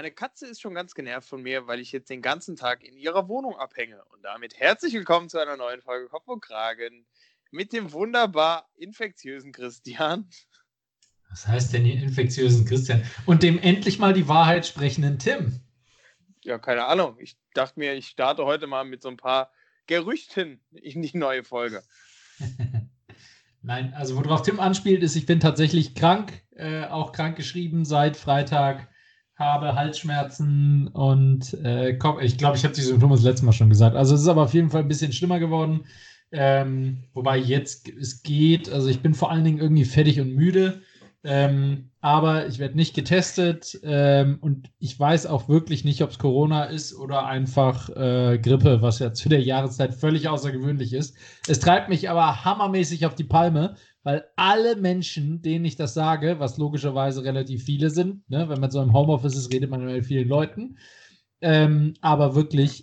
Meine Katze ist schon ganz genervt von mir, weil ich jetzt den ganzen Tag in ihrer Wohnung abhänge. Und damit herzlich willkommen zu einer neuen Folge Kopf und Kragen mit dem wunderbar infektiösen Christian. Was heißt denn hier infektiösen Christian? Und dem endlich mal die Wahrheit sprechenden Tim. Ja, keine Ahnung. Ich dachte mir, ich starte heute mal mit so ein paar Gerüchten in die neue Folge. Nein, also worauf Tim anspielt, ist, ich bin tatsächlich krank, äh, auch krank geschrieben seit Freitag, habe Halsschmerzen und äh, Kopf. Ich glaube, ich habe die Symptome das letzte Mal schon gesagt. Also es ist aber auf jeden Fall ein bisschen schlimmer geworden. Ähm, wobei jetzt es geht. Also ich bin vor allen Dingen irgendwie fertig und müde. Ähm, aber ich werde nicht getestet ähm, und ich weiß auch wirklich nicht, ob es Corona ist oder einfach äh, Grippe, was ja zu der Jahreszeit völlig außergewöhnlich ist. Es treibt mich aber hammermäßig auf die Palme, weil alle Menschen, denen ich das sage, was logischerweise relativ viele sind, ne, wenn man so im Homeoffice ist, redet man mit vielen Leuten, ähm, aber wirklich,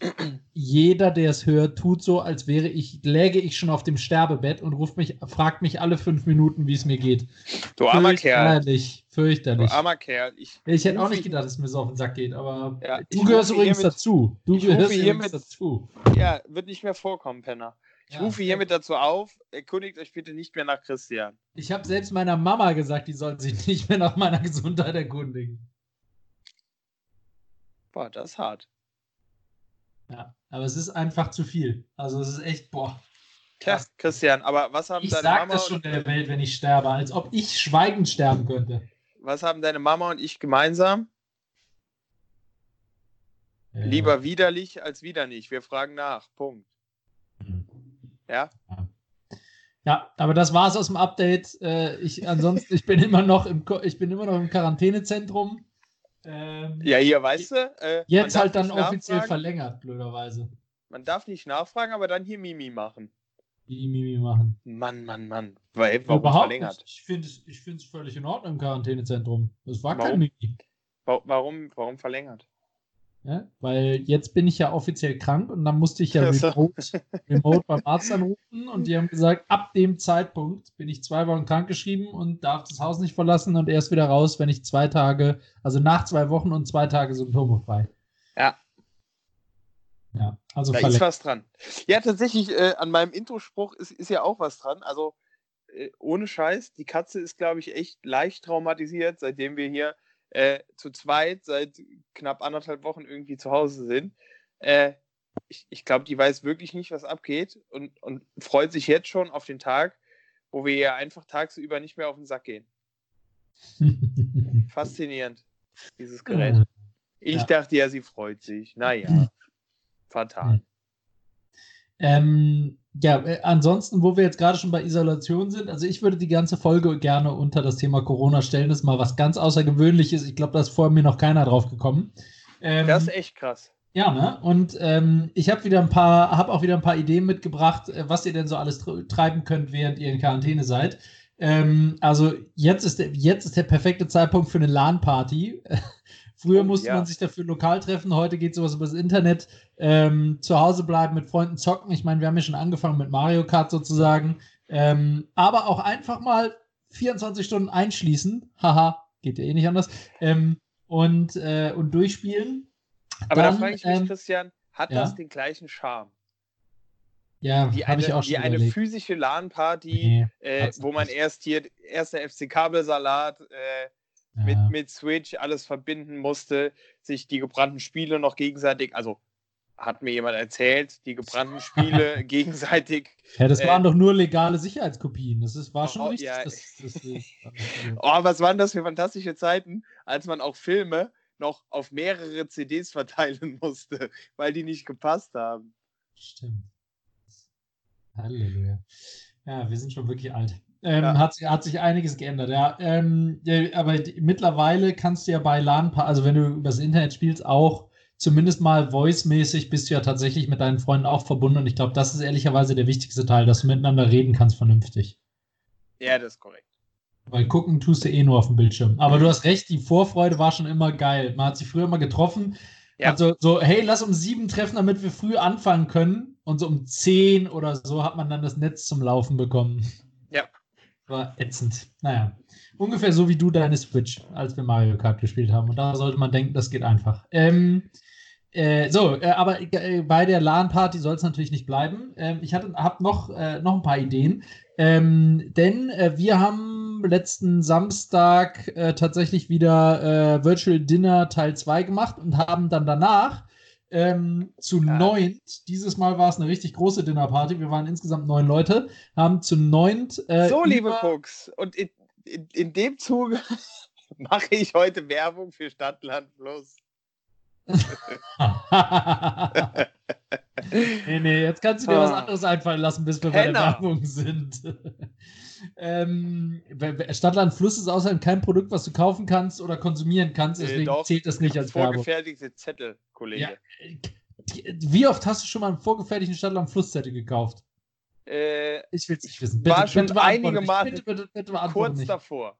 jeder, der es hört, tut so, als wäre ich, läge ich schon auf dem Sterbebett und ruft mich, fragt mich alle fünf Minuten, wie es mir geht. Du armer Kerl. Fürchterlich, fürchterlich. Du armer Kerl. Ich, ich hätte auch nicht gedacht, dass es mir so auf den Sack geht, aber ja, du gehörst übrigens hiermit, dazu. Du gehörst übrigens dazu. Ja, wird nicht mehr vorkommen, Penner. Ich ja, rufe hiermit dazu auf, erkundigt euch bitte nicht mehr nach Christian. Ich habe selbst meiner Mama gesagt, die soll sich nicht mehr nach meiner Gesundheit erkundigen. Boah, das ist hart. Ja, aber es ist einfach zu viel. Also es ist echt, boah. Tja, Christian, aber was haben ich deine sag Mama das schon der Welt, wenn ich sterbe, als ob ich schweigend sterben könnte. Was haben deine Mama und ich gemeinsam? Ja. Lieber widerlich als wieder nicht. Wir fragen nach. Punkt. Mhm. Ja? ja? Ja, aber das war's aus dem Update. Äh, ich, ansonsten, ich bin immer noch im, ich bin immer noch im Quarantänezentrum. Ähm, ja, hier, weißt du? Äh, jetzt halt dann offiziell verlängert, blöderweise. Man darf nicht nachfragen, aber dann hier Mimi machen. Mimi machen. Mann, Mann, Mann. Weil, warum Überhaupt verlängert? Nicht. Ich finde es ich völlig in Ordnung im Quarantänezentrum. Das war warum? kein Mimi. Warum, warum verlängert? Ja, weil jetzt bin ich ja offiziell krank und dann musste ich ja remote, remote beim Arzt anrufen und die haben gesagt, ab dem Zeitpunkt bin ich zwei Wochen krankgeschrieben und darf das Haus nicht verlassen und erst wieder raus, wenn ich zwei Tage, also nach zwei Wochen und zwei Tage symptomefrei. Ja. Ja, also da ist was dran. Ja, tatsächlich, äh, an meinem Introspruch ist, ist ja auch was dran. Also äh, ohne Scheiß, die Katze ist, glaube ich, echt leicht traumatisiert, seitdem wir hier äh, zu zweit seit knapp anderthalb Wochen irgendwie zu Hause sind. Äh, ich, ich glaube, die weiß wirklich nicht, was abgeht und, und freut sich jetzt schon auf den Tag, wo wir ihr einfach tagsüber nicht mehr auf den Sack gehen. Faszinierend, dieses Gerät. Ich ja. dachte ja, sie freut sich. Naja, fatal. Ähm, ja, äh, ansonsten, wo wir jetzt gerade schon bei Isolation sind, also ich würde die ganze Folge gerne unter das Thema Corona stellen. Das ist mal was ganz Außergewöhnliches. Ich glaube, da ist vor mir noch keiner drauf gekommen. Ähm, das ist echt krass. Ja, ne? Und ähm, ich habe wieder ein paar, habe auch wieder ein paar Ideen mitgebracht, äh, was ihr denn so alles treiben könnt, während ihr in Quarantäne seid. Ähm, also jetzt ist, der, jetzt ist der perfekte Zeitpunkt für eine LAN-Party. Früher oh, musste ja. man sich dafür lokal treffen, heute geht sowas über das Internet. Ähm, zu Hause bleiben, mit Freunden zocken. Ich meine, wir haben ja schon angefangen mit Mario Kart sozusagen. Ähm, aber auch einfach mal 24 Stunden einschließen. Haha, geht ja eh nicht anders. Ähm, und, äh, und durchspielen. Aber Dann, da frage ich mich, ähm, Christian, hat ja? das den gleichen Charme? Ja, wie eine, ich auch schon wie eine physische LAN-Party, nee, äh, wo man erst hier, erster FC Kabelsalat, äh, ja. mit, mit Switch alles verbinden musste, sich die gebrannten Spiele noch gegenseitig, also hat mir jemand erzählt, die gebrannten Spiele gegenseitig. Ja, das waren äh, doch nur legale Sicherheitskopien. Das ist, war schon oh, richtig. Ja. Das, das, das, oh, was waren das für fantastische Zeiten, als man auch Filme noch auf mehrere CDs verteilen musste, weil die nicht gepasst haben. Stimmt. Halleluja. Ja, wir sind schon wirklich alt. Ähm, ja. hat, hat, sich einiges geändert, ja. Ähm, aber mittlerweile kannst du ja bei LAN, also wenn du übers Internet spielst, auch zumindest mal voice-mäßig bist du ja tatsächlich mit deinen Freunden auch verbunden. Und ich glaube, das ist ehrlicherweise der wichtigste Teil, dass du miteinander reden kannst vernünftig. Ja, das ist korrekt. Weil gucken tust du eh nur auf dem Bildschirm. Aber du hast recht, die Vorfreude war schon immer geil. Man hat sich früher immer getroffen. Ja. Also so, hey, lass um sieben treffen, damit wir früh anfangen können. Und so um zehn oder so hat man dann das Netz zum Laufen bekommen. War ätzend. Naja, ungefähr so wie du deine Switch, als wir Mario Kart gespielt haben. Und da sollte man denken, das geht einfach. Ähm, äh, so, äh, aber äh, bei der LAN-Party soll es natürlich nicht bleiben. Ähm, ich habe noch, äh, noch ein paar Ideen. Ähm, denn äh, wir haben letzten Samstag äh, tatsächlich wieder Virtual Dinner Teil 2 gemacht und haben dann danach ähm, zu ja. neunt, dieses Mal war es eine richtig große Dinnerparty, wir waren insgesamt neun Leute, haben zu neunt. Äh, so, liebe Fuchs, und in, in, in dem Zuge mache ich heute Werbung für Stadtland Plus. nee, nee, jetzt kannst du dir was ah. anderes einfallen lassen, bis wir Penner. bei der Werbung sind. ähm, Stadtland Fluss ist außerdem kein Produkt, was du kaufen kannst oder konsumieren kannst, deswegen Doch, zählt das nicht als Werbung. Vorgefertigte Zettel, Kollege. Ja. Wie oft hast du schon mal einen vorgefertigten Stadtland Flusszettel gekauft? Äh, ich will es nicht wissen. Bitte, war schon bitte einige Mal kurz nicht. davor.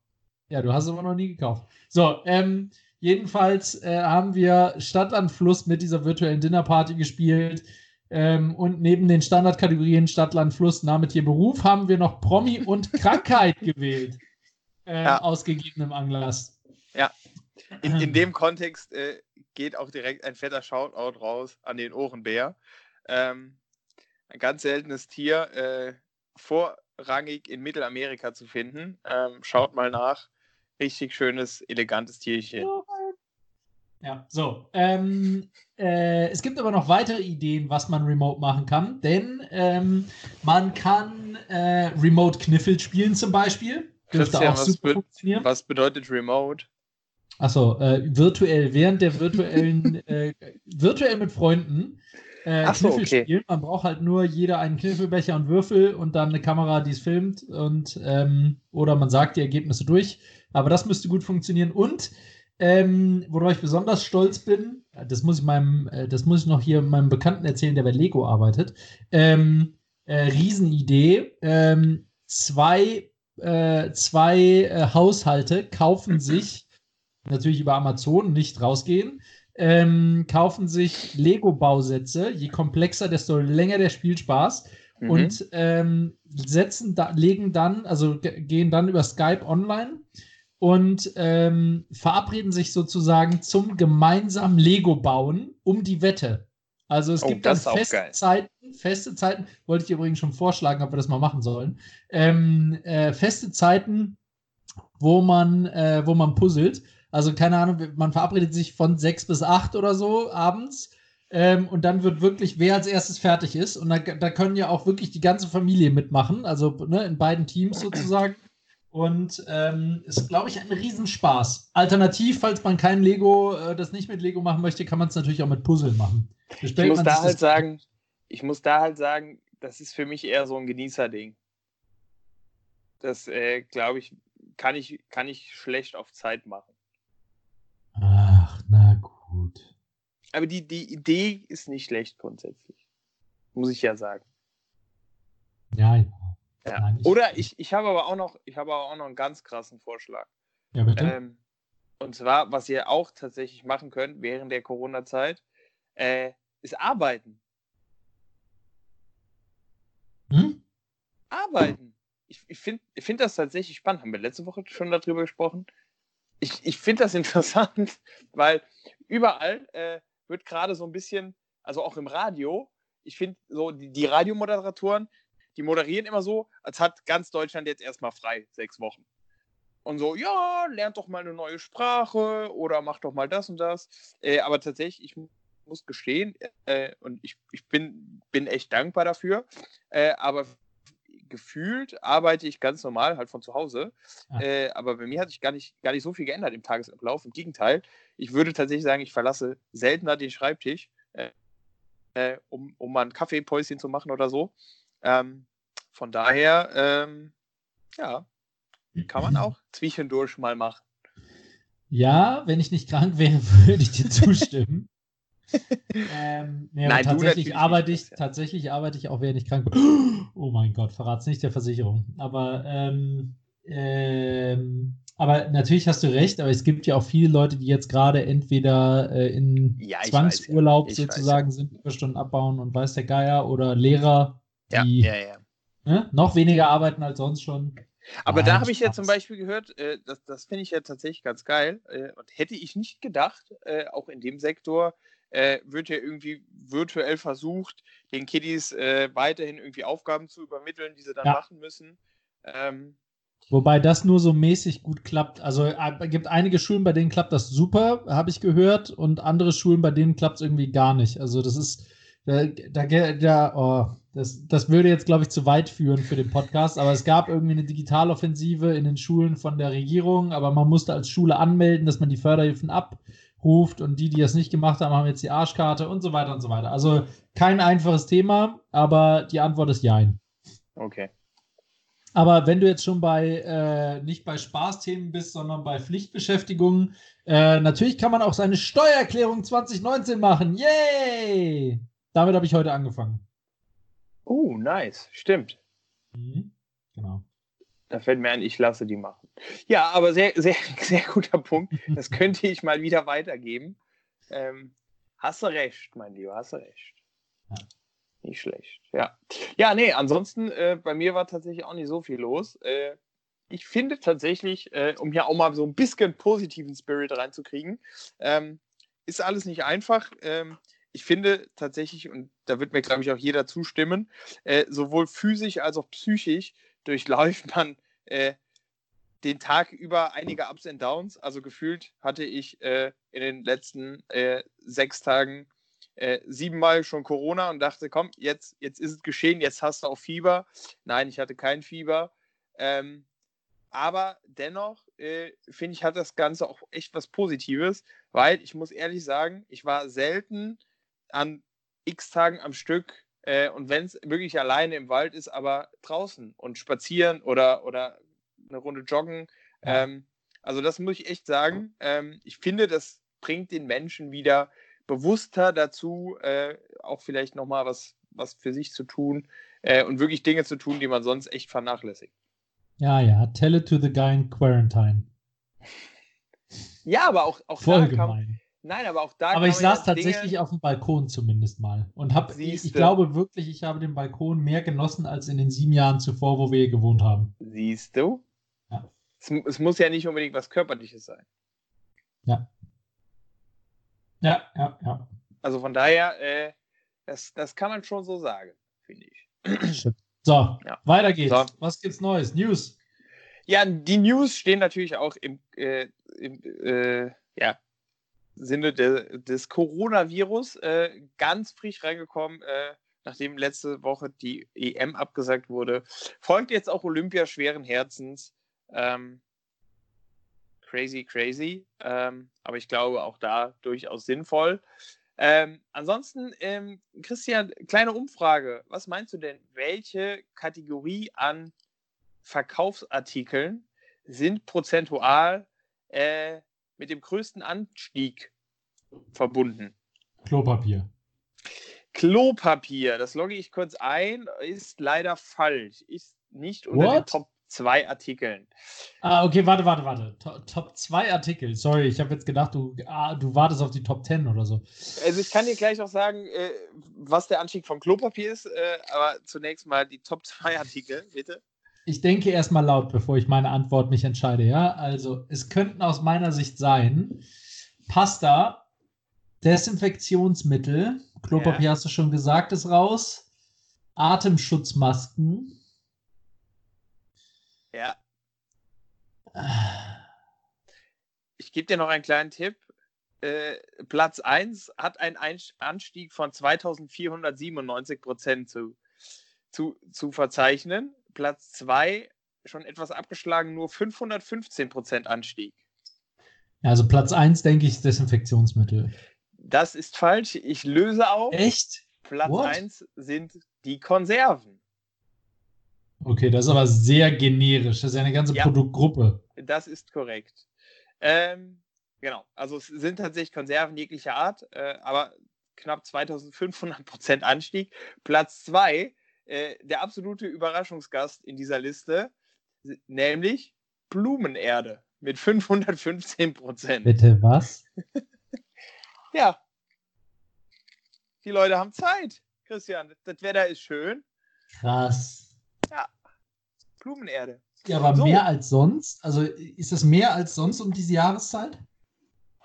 Ja, du hast es aber noch nie gekauft. So, ähm, jedenfalls äh, haben wir Stadtland Fluss mit dieser virtuellen Dinnerparty gespielt. Ähm, und neben den Standardkategorien Stadt, Land, Fluss, Name, Tier, Beruf haben wir noch Promi und Krankheit gewählt. Äh, ja. Aus gegebenem Anlass. Ja. In, in dem Kontext äh, geht auch direkt ein fetter Shoutout raus an den Ohrenbär. Ähm, ein ganz seltenes Tier, äh, vorrangig in Mittelamerika zu finden. Ähm, schaut mal nach. Richtig schönes, elegantes Tierchen. Oh ja, so. Ähm, äh, es gibt aber noch weitere Ideen, was man remote machen kann, denn ähm, man kann äh, remote Kniffel spielen zum Beispiel. Dürfte auch super funktionieren. Was bedeutet remote? Achso, äh, virtuell, während der virtuellen, äh, virtuell mit Freunden äh, so, Kniffel okay. spielen. Man braucht halt nur jeder einen Kniffelbecher und Würfel und dann eine Kamera, die es filmt und ähm, oder man sagt die Ergebnisse durch. Aber das müsste gut funktionieren. Und ähm, worauf ich besonders stolz bin, das muss ich meinem, äh, das muss ich noch hier meinem Bekannten erzählen, der bei Lego arbeitet. Ähm, äh, Riesenidee. Ähm, zwei äh, zwei äh, Haushalte kaufen sich, natürlich über Amazon, nicht rausgehen, ähm, kaufen sich Lego-Bausätze. Je komplexer, desto länger der Spielspaß. Mhm. Und ähm, setzen da, legen dann, also gehen dann über Skype online und ähm, verabreden sich sozusagen zum gemeinsamen Lego bauen um die Wette. Also es oh, gibt dann feste Zeiten, feste Zeiten, wollte ich übrigens schon vorschlagen, ob wir das mal machen sollen. Ähm, äh, feste Zeiten, wo man, äh, wo man puzzelt. Also keine Ahnung, man verabredet sich von sechs bis acht oder so abends. Ähm, und dann wird wirklich, wer als erstes fertig ist. Und da, da können ja auch wirklich die ganze Familie mitmachen, also ne, in beiden Teams sozusagen. Und ähm, ist, glaube ich, ein Riesenspaß. Alternativ, falls man kein Lego, äh, das nicht mit Lego machen möchte, kann man es natürlich auch mit Puzzeln machen. Ich muss da halt sagen, ich muss da halt sagen, das ist für mich eher so ein Genießerding. Das, äh, glaube ich, kann ich, kann ich schlecht auf Zeit machen. Ach, na gut. Aber die, die Idee ist nicht schlecht grundsätzlich. Muss ich ja sagen. Ja, ja. Ja. Oder ich, ich habe aber auch noch, ich habe aber auch noch einen ganz krassen Vorschlag. Ja, bitte. Ähm, und zwar, was ihr auch tatsächlich machen könnt während der Corona-Zeit, äh, ist arbeiten. Hm? Arbeiten. Ich, ich finde ich find das tatsächlich spannend. Haben wir letzte Woche schon darüber gesprochen? Ich, ich finde das interessant, weil überall äh, wird gerade so ein bisschen, also auch im Radio, ich finde so die, die Radiomoderatoren, die moderieren immer so, als hat ganz Deutschland jetzt erstmal frei, sechs Wochen. Und so, ja, lernt doch mal eine neue Sprache oder macht doch mal das und das. Äh, aber tatsächlich, ich muss gestehen, äh, und ich, ich bin, bin echt dankbar dafür, äh, aber gefühlt arbeite ich ganz normal, halt von zu Hause. Ja. Äh, aber bei mir hat sich gar nicht, gar nicht so viel geändert im Tagesablauf. Im Gegenteil, ich würde tatsächlich sagen, ich verlasse seltener den Schreibtisch, äh, äh, um, um mal ein Kaffeepäuschen zu machen oder so. Ähm, von daher, ähm, ja, kann man auch zwischendurch mal machen. Ja, wenn ich nicht krank wäre, würde ich dir zustimmen. ähm, nee, Nein, tatsächlich arbeite ich, ja. tatsächlich arbeite ich auch, während ich krank bin. Oh mein Gott, verrat's nicht der Versicherung. Aber, ähm, ähm, aber natürlich hast du recht, aber es gibt ja auch viele Leute, die jetzt gerade entweder äh, in ja, Zwangsurlaub weiß, ja. sozusagen weiß, sind, Überstunden abbauen und weiß der Geier oder Lehrer, ja, ja, ja. Ne? Noch weniger arbeiten als sonst schon. Aber Nein, da habe ich ja zum Beispiel gehört, äh, das, das finde ich ja tatsächlich ganz geil. Äh, und hätte ich nicht gedacht, äh, auch in dem Sektor äh, wird ja irgendwie virtuell versucht, den Kiddies äh, weiterhin irgendwie Aufgaben zu übermitteln, die sie dann Ja. machen müssen. Ähm, Wobei das nur so mäßig gut klappt. Also äh, es gibt einige Schulen, bei denen klappt das super, habe ich gehört, und andere Schulen, bei denen klappt es irgendwie gar nicht. Also das ist, da, da, da oh, das, das würde jetzt, glaube ich, zu weit führen für den Podcast, aber es gab irgendwie eine Digitaloffensive in den Schulen von der Regierung, aber man musste als Schule anmelden, dass man die Förderhilfen abruft und die, die das nicht gemacht haben, haben jetzt die Arschkarte und so weiter und so weiter. Also kein einfaches Thema, aber die Antwort ist Jein. okay. Aber wenn du jetzt schon bei, äh, nicht bei Spaßthemen bist, sondern bei Pflichtbeschäftigungen, äh, natürlich kann man auch seine Steuererklärung 2019 machen. Yay! Damit habe ich heute angefangen. Oh, nice. Stimmt. Mhm. Genau. Da fällt mir ein, ich lasse die machen. Ja, aber sehr, sehr, sehr guter Punkt. Das könnte ich mal wieder weitergeben. Ähm, hast du recht, mein Lieber, hast du recht. Ja. Nicht schlecht. Ja. Ja, nee, ansonsten, äh, bei mir war tatsächlich auch nicht so viel los. Äh, ich finde tatsächlich, äh, um hier auch mal so ein bisschen positiven Spirit reinzukriegen, ähm, ist alles nicht einfach. Ähm, ich finde tatsächlich, und da wird mir, glaube ich, auch jeder zustimmen, äh, sowohl physisch als auch psychisch durchläuft man äh, den Tag über einige Ups und Downs. Also gefühlt hatte ich äh, in den letzten äh, sechs Tagen äh, siebenmal schon Corona und dachte, komm, jetzt, jetzt ist es geschehen, jetzt hast du auch Fieber. Nein, ich hatte kein Fieber. Ähm, aber dennoch, äh, finde ich, hat das Ganze auch echt was Positives, weil ich muss ehrlich sagen, ich war selten an x Tagen am Stück äh, und wenn es wirklich alleine im Wald ist, aber draußen und spazieren oder, oder eine Runde joggen. Ja. Ähm, also das muss ich echt sagen. Ähm, ich finde, das bringt den Menschen wieder bewusster dazu, äh, auch vielleicht nochmal was, was für sich zu tun äh, und wirklich Dinge zu tun, die man sonst echt vernachlässigt. Ja, ja. Tell it to the guy in Quarantine. Ja, aber auch, auch Voll da gemein. Nein, aber auch da Aber ich saß tatsächlich Dinge, auf dem Balkon zumindest mal. Und hab, ich, ich glaube wirklich, ich habe den Balkon mehr genossen als in den sieben Jahren zuvor, wo wir hier gewohnt haben. Siehst du? Ja. Es, es muss ja nicht unbedingt was Körperliches sein. Ja. Ja, ja, ja. Also von daher, äh, das, das kann man schon so sagen, finde ich. So, Ja. weiter geht's. So. Was gibt's Neues? News. Ja, die News stehen natürlich auch im, äh, im äh, ja, Sinne de, des Coronavirus äh, ganz frisch reingekommen, äh, nachdem letzte Woche die EM abgesagt wurde. Folgt jetzt auch Olympia schweren Herzens. Ähm, crazy, crazy. Ähm, aber ich glaube auch da durchaus sinnvoll. Ähm, ansonsten, ähm, Christian, kleine Umfrage. Was meinst du denn, welche Kategorie an Verkaufsartikeln sind prozentual äh, mit dem größten Anstieg verbunden? Klopapier. Klopapier, das logge ich kurz ein, ist leider falsch. Ist nicht unter den What? Top 2 Artikeln. Ah, okay, warte, warte, warte. To Top 2 Artikel. Sorry, ich habe jetzt gedacht, du, ah, du wartest auf die Top 10 oder so. Also ich kann dir gleich auch sagen, äh, was der Anstieg vom Klopapier ist, äh, aber zunächst mal die Top 2 Artikel, bitte. Ich denke erstmal laut, bevor ich meine Antwort mich entscheide, ja? Also, es könnten aus meiner Sicht sein Pasta, Desinfektionsmittel, Klopapier Ja. hast du schon gesagt, ist raus, Atemschutzmasken, Ja, ich gebe dir noch einen kleinen Tipp. Äh, Platz 1 hat einen Anstieg von 2497 Prozent zu, zu, zu verzeichnen. Platz 2 schon etwas abgeschlagen, nur 515 Prozent Anstieg. Also Platz 1 denke ich ist Desinfektionsmittel. Das ist falsch. Ich löse auf. Echt? Platz What? 1 sind die Konserven. Okay, das ist aber sehr generisch. Das ist ja eine ganze Ja. Produktgruppe. Das ist korrekt. Ähm, genau, also es sind tatsächlich Konserven jeglicher Art, äh, aber knapp 2500 Prozent Anstieg. Platz 2, äh, der absolute Überraschungsgast in dieser Liste, nämlich Blumenerde mit 515 Prozent. Bitte was? Ja, die Leute haben Zeit, Christian. Das Wetter ist schön. Krass. Blumenerde. Ja, aber so. mehr als sonst? Also ist das mehr als sonst um diese Jahreszeit?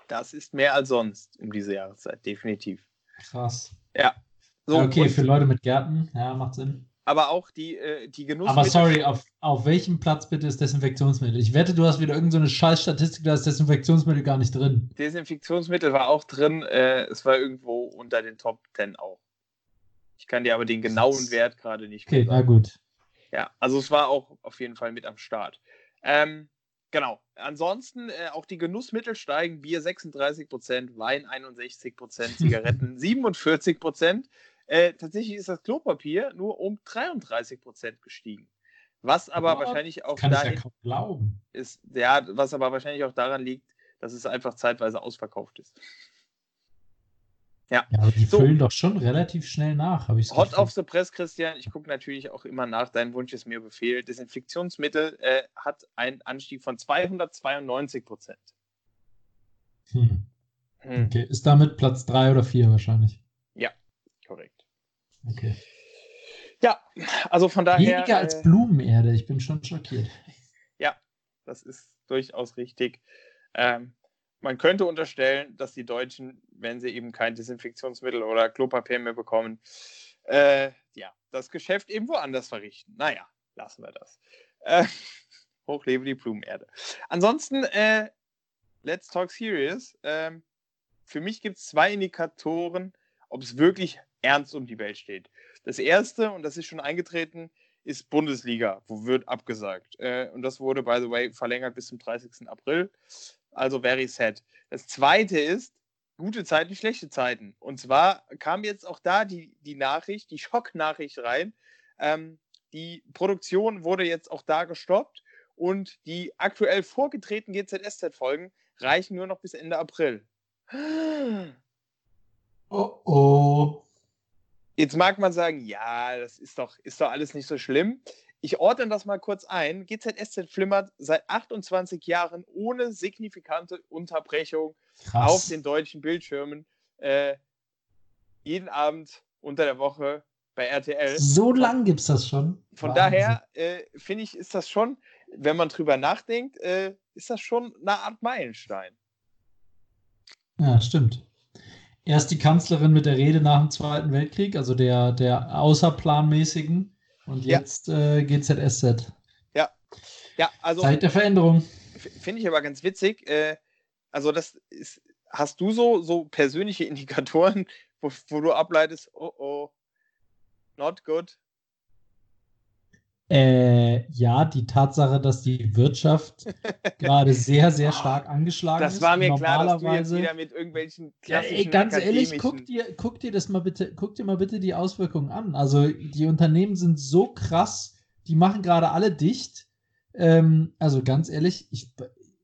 Das ist mehr als sonst um diese Jahreszeit, definitiv. Krass. Ja. So, okay, für Leute mit Gärten, ja, macht Sinn. Aber auch die, äh, die Genussmittel. Aber sorry, auf, auf welchem Platz bitte ist Desinfektionsmittel? Ich wette, du hast wieder irgendeine so scheiß Statistik, da ist Desinfektionsmittel gar nicht drin. Desinfektionsmittel war auch drin, äh, es war irgendwo unter den Top 10 auch. Ich kann dir aber den genauen Wert gerade nicht Okay, na gut. Ja, also es war auch auf jeden Fall mit am Start. Ähm, genau. Ansonsten äh, auch die Genussmittel steigen. Bier 36%, Wein 61%, Zigaretten 47%. Äh, tatsächlich ist das Klopapier nur um 33% gestiegen. Was aber wow, wahrscheinlich auch daran ja ist, ja, was aber wahrscheinlich auch daran liegt, dass es einfach zeitweise ausverkauft ist. Ja, ja aber die so. füllen doch schon relativ schnell nach, habe ich Hot Gefühl. off the press, Christian. Ich gucke natürlich auch immer nach. Dein Wunsch ist mir Befehl. Desinfektionsmittel äh, hat einen Anstieg von 292 Prozent. Hm. Hm. Okay, ist damit Platz 3 oder 4 wahrscheinlich. Ja. Okay. Ja, also von daher. Weniger als äh, Blumenerde, ich bin schon schockiert. Ja, das ist durchaus richtig. Ähm, man könnte unterstellen, dass die Deutschen, wenn sie eben kein Desinfektionsmittel oder Klopapier mehr bekommen, äh, ja, das Geschäft eben woanders verrichten. Naja, lassen wir das. Äh, hochlebe die Blumenerde. Ansonsten, äh, let's talk serious. Ähm, für mich gibt es zwei Indikatoren, ob es wirklich ernst um die Welt steht. Das erste, und das ist schon eingetreten, ist Bundesliga, wo wird abgesagt. Äh, und das wurde, by the way, verlängert bis zum 30. April also very sad. Das zweite ist, gute Zeiten, schlechte Zeiten. Und zwar kam jetzt auch da die, die Nachricht, die Schocknachricht rein. Ähm, die Produktion wurde jetzt auch da gestoppt und die aktuell vorgetretenen GZSZ-Folgen reichen nur noch bis Ende April. Oh oh. Jetzt mag man sagen, ja, das ist doch, ist doch alles nicht so schlimm. Ich ordne das mal kurz ein. GZSZ flimmert seit 28 Jahren ohne signifikante Unterbrechung Krass. auf den deutschen Bildschirmen. Äh, jeden Abend unter der Woche bei RTL. So lang gibt es das schon. Von Wahnsinn. daher äh, finde ich, ist das schon, wenn man drüber nachdenkt, äh, ist das schon eine Art Meilenstein. Ja, stimmt. Erst die Kanzlerin mit der Rede nach dem Zweiten Weltkrieg, also der, der außerplanmäßigen. Und jetzt ja. äh, GZSZ. Ja. Ja, also. Zeit der Veränderung. Finde ich aber ganz witzig. Äh, also, das ist, hast du so, so persönliche Indikatoren, wo, wo du ableitest, oh oh, not good? Äh, ja, die Tatsache, dass die Wirtschaft gerade sehr, sehr stark angeschlagen das ist. Das war mir klar, dass du jetzt wieder mit irgendwelchen klassischen ja, ey, Ganz ehrlich, guck dir, guck dir das mal bitte, guck dir mal bitte die Auswirkungen an. Also die Unternehmen sind so krass, die machen gerade alle dicht. Ähm, also ganz ehrlich, ich,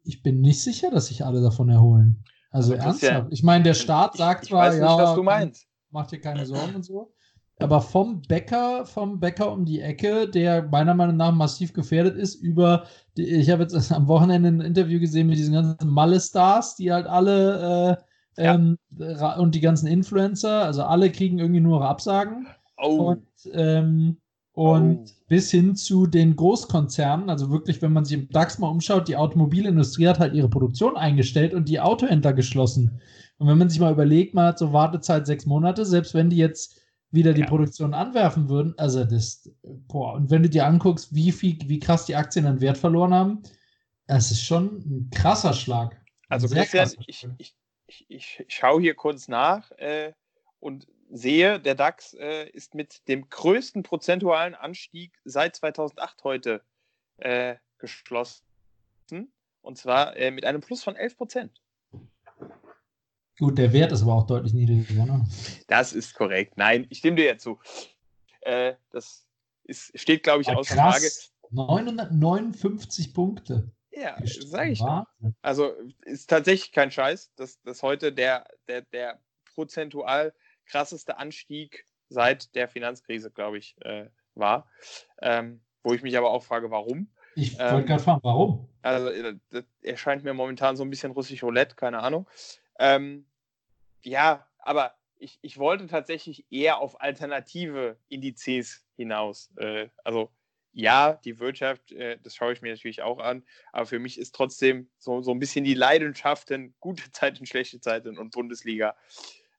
ich bin nicht sicher, dass sich alle davon erholen. Also ernsthaft. Ja, ich meine, der Staat sagt ich, zwar, ich weiß nicht, ja, was du meinst. Mach dir keine Sorgen und so. Aber vom Bäcker, vom Bäcker um die Ecke, der meiner Meinung nach massiv gefährdet ist, über, die, ich habe jetzt am Wochenende ein Interview gesehen mit diesen ganzen Malle-Stars, die halt alle äh, ja. ähm, und die ganzen Influencer, also alle kriegen irgendwie nur Absagen. Oh. Und, ähm, und oh. bis hin zu den Großkonzernen, also wirklich, wenn man sich im DAX mal umschaut, die Automobilindustrie hat halt ihre Produktion eingestellt und die Autohändler geschlossen. Und wenn man sich mal überlegt, man hat so Wartezeit sechs Monate, selbst wenn die jetzt wieder die ja. Produktion anwerfen würden, also das, boah, und wenn du dir anguckst, wie viel, wie krass die Aktien an Wert verloren haben, es ist schon ein krasser Schlag. Also Christian, ich, ich, ich, ich schaue hier kurz nach äh, und sehe, der DAX äh, ist mit dem größten prozentualen Anstieg seit 2008 heute äh, geschlossen. Und zwar äh, mit einem Plus von 11 Prozent. Gut, der Wert ist aber auch deutlich niedriger. Ne? Das ist korrekt. Nein, ich stimme dir ja zu. Äh, das ist, steht, glaube ich, aber außer Frage. 959 Punkte. Ja, sage ich. Wahnsinn. Also ist tatsächlich kein Scheiß, dass, dass heute der, der, der prozentual krasseste Anstieg seit der Finanzkrise, glaube ich, äh, war. Ähm, wo ich mich aber auch frage, warum. Ich wollte ähm, gerade fragen, warum? Also, äh, das erscheint mir momentan so ein bisschen russisch Roulette, keine Ahnung. Ähm, ja, aber ich, ich wollte tatsächlich eher auf alternative Indizes hinaus. Äh, also ja, die Wirtschaft, äh, das schaue ich mir natürlich auch an, aber für mich ist trotzdem so, so ein bisschen die Leidenschaften, gute Zeiten, schlechte Zeiten und Bundesliga.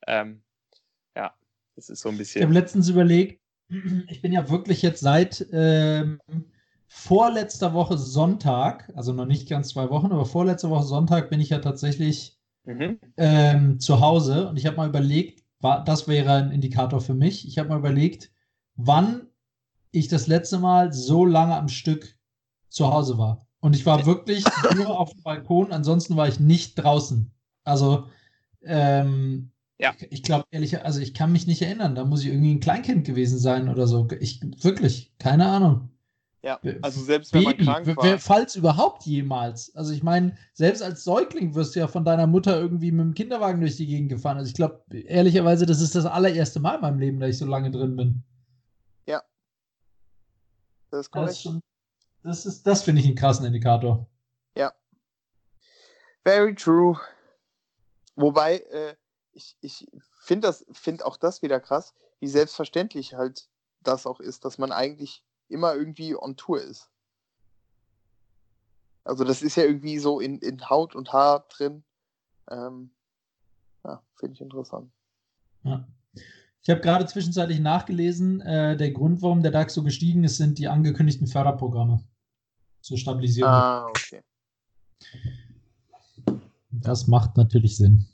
Ähm, ja, das ist so ein bisschen. Ich habe letztens überlegt, ich bin ja wirklich jetzt seit ähm, vorletzter Woche Sonntag, also noch nicht ganz zwei Wochen, aber vorletzte Woche Sonntag bin ich ja tatsächlich mhm. ähm, zu Hause und ich habe mal überlegt, war, das wäre ein Indikator für mich. Ich habe mal überlegt, wann ich das letzte Mal so lange am Stück zu Hause war. Und ich war wirklich nur auf dem Balkon, ansonsten war ich nicht draußen. Also, ähm, ja. ich glaube ehrlich, also ich kann mich nicht erinnern, da muss ich irgendwie ein Kleinkind gewesen sein oder so. Ich wirklich, keine Ahnung. Ja, also selbst wenn Baby, man krank war. Falls überhaupt jemals. Also ich meine, selbst als Säugling wirst du ja von deiner Mutter irgendwie mit dem Kinderwagen durch die Gegend gefahren. Also ich glaube, ehrlicherweise, das ist das allererste Mal in meinem Leben, dass ich so lange drin bin. Das ist korrekt. Das, das, das finde ich einen krassen Indikator. Ja. Very true. Wobei, äh, ich, ich finde find auch das wieder krass, wie selbstverständlich halt das auch ist, dass man eigentlich immer irgendwie on Tour ist. Also das ist ja irgendwie so in, in Haut und Haar drin. Ähm, ja, finde ich interessant. Ja. Ich habe gerade zwischenzeitlich nachgelesen, äh, der Grund, warum der DAX so gestiegen ist, sind die angekündigten Förderprogramme zur Stabilisierung. Ah, okay. Das macht natürlich Sinn.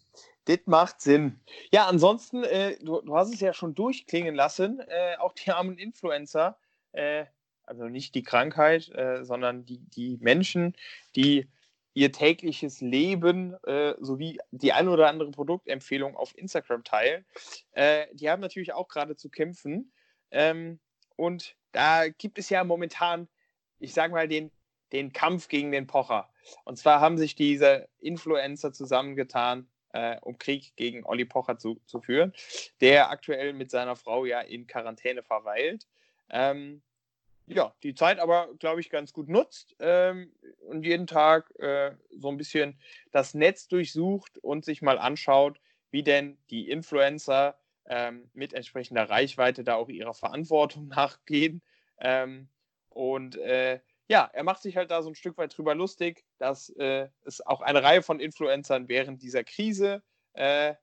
Das macht Sinn. Ja, ansonsten, äh, du, du, hast es ja schon durchklingen lassen, äh, auch die armen Influencer, äh, also nicht die Krankheit, äh, sondern die, die Menschen, die ihr tägliches Leben äh, sowie die ein oder andere Produktempfehlung auf Instagram teilen. Äh, die haben natürlich auch gerade zu kämpfen. Ähm, und da gibt es ja momentan, ich sage mal, den, den Kampf gegen den Pocher. Und zwar haben sich diese Influencer zusammengetan, äh, um Krieg gegen Olli Pocher zu, zu führen, der aktuell mit seiner Frau ja in Quarantäne verweilt. Ähm, ja, die Zeit aber, glaube ich, ganz gut nutzt ähm, und jeden Tag äh, so ein bisschen das Netz durchsucht und sich mal anschaut, wie denn die Influencer ähm, mit entsprechender Reichweite da auch ihrer Verantwortung nachgehen. Ähm, und äh, ja, er macht sich halt da so ein Stück weit drüber lustig, dass äh, es auch eine Reihe von Influencern während dieser Krise äh,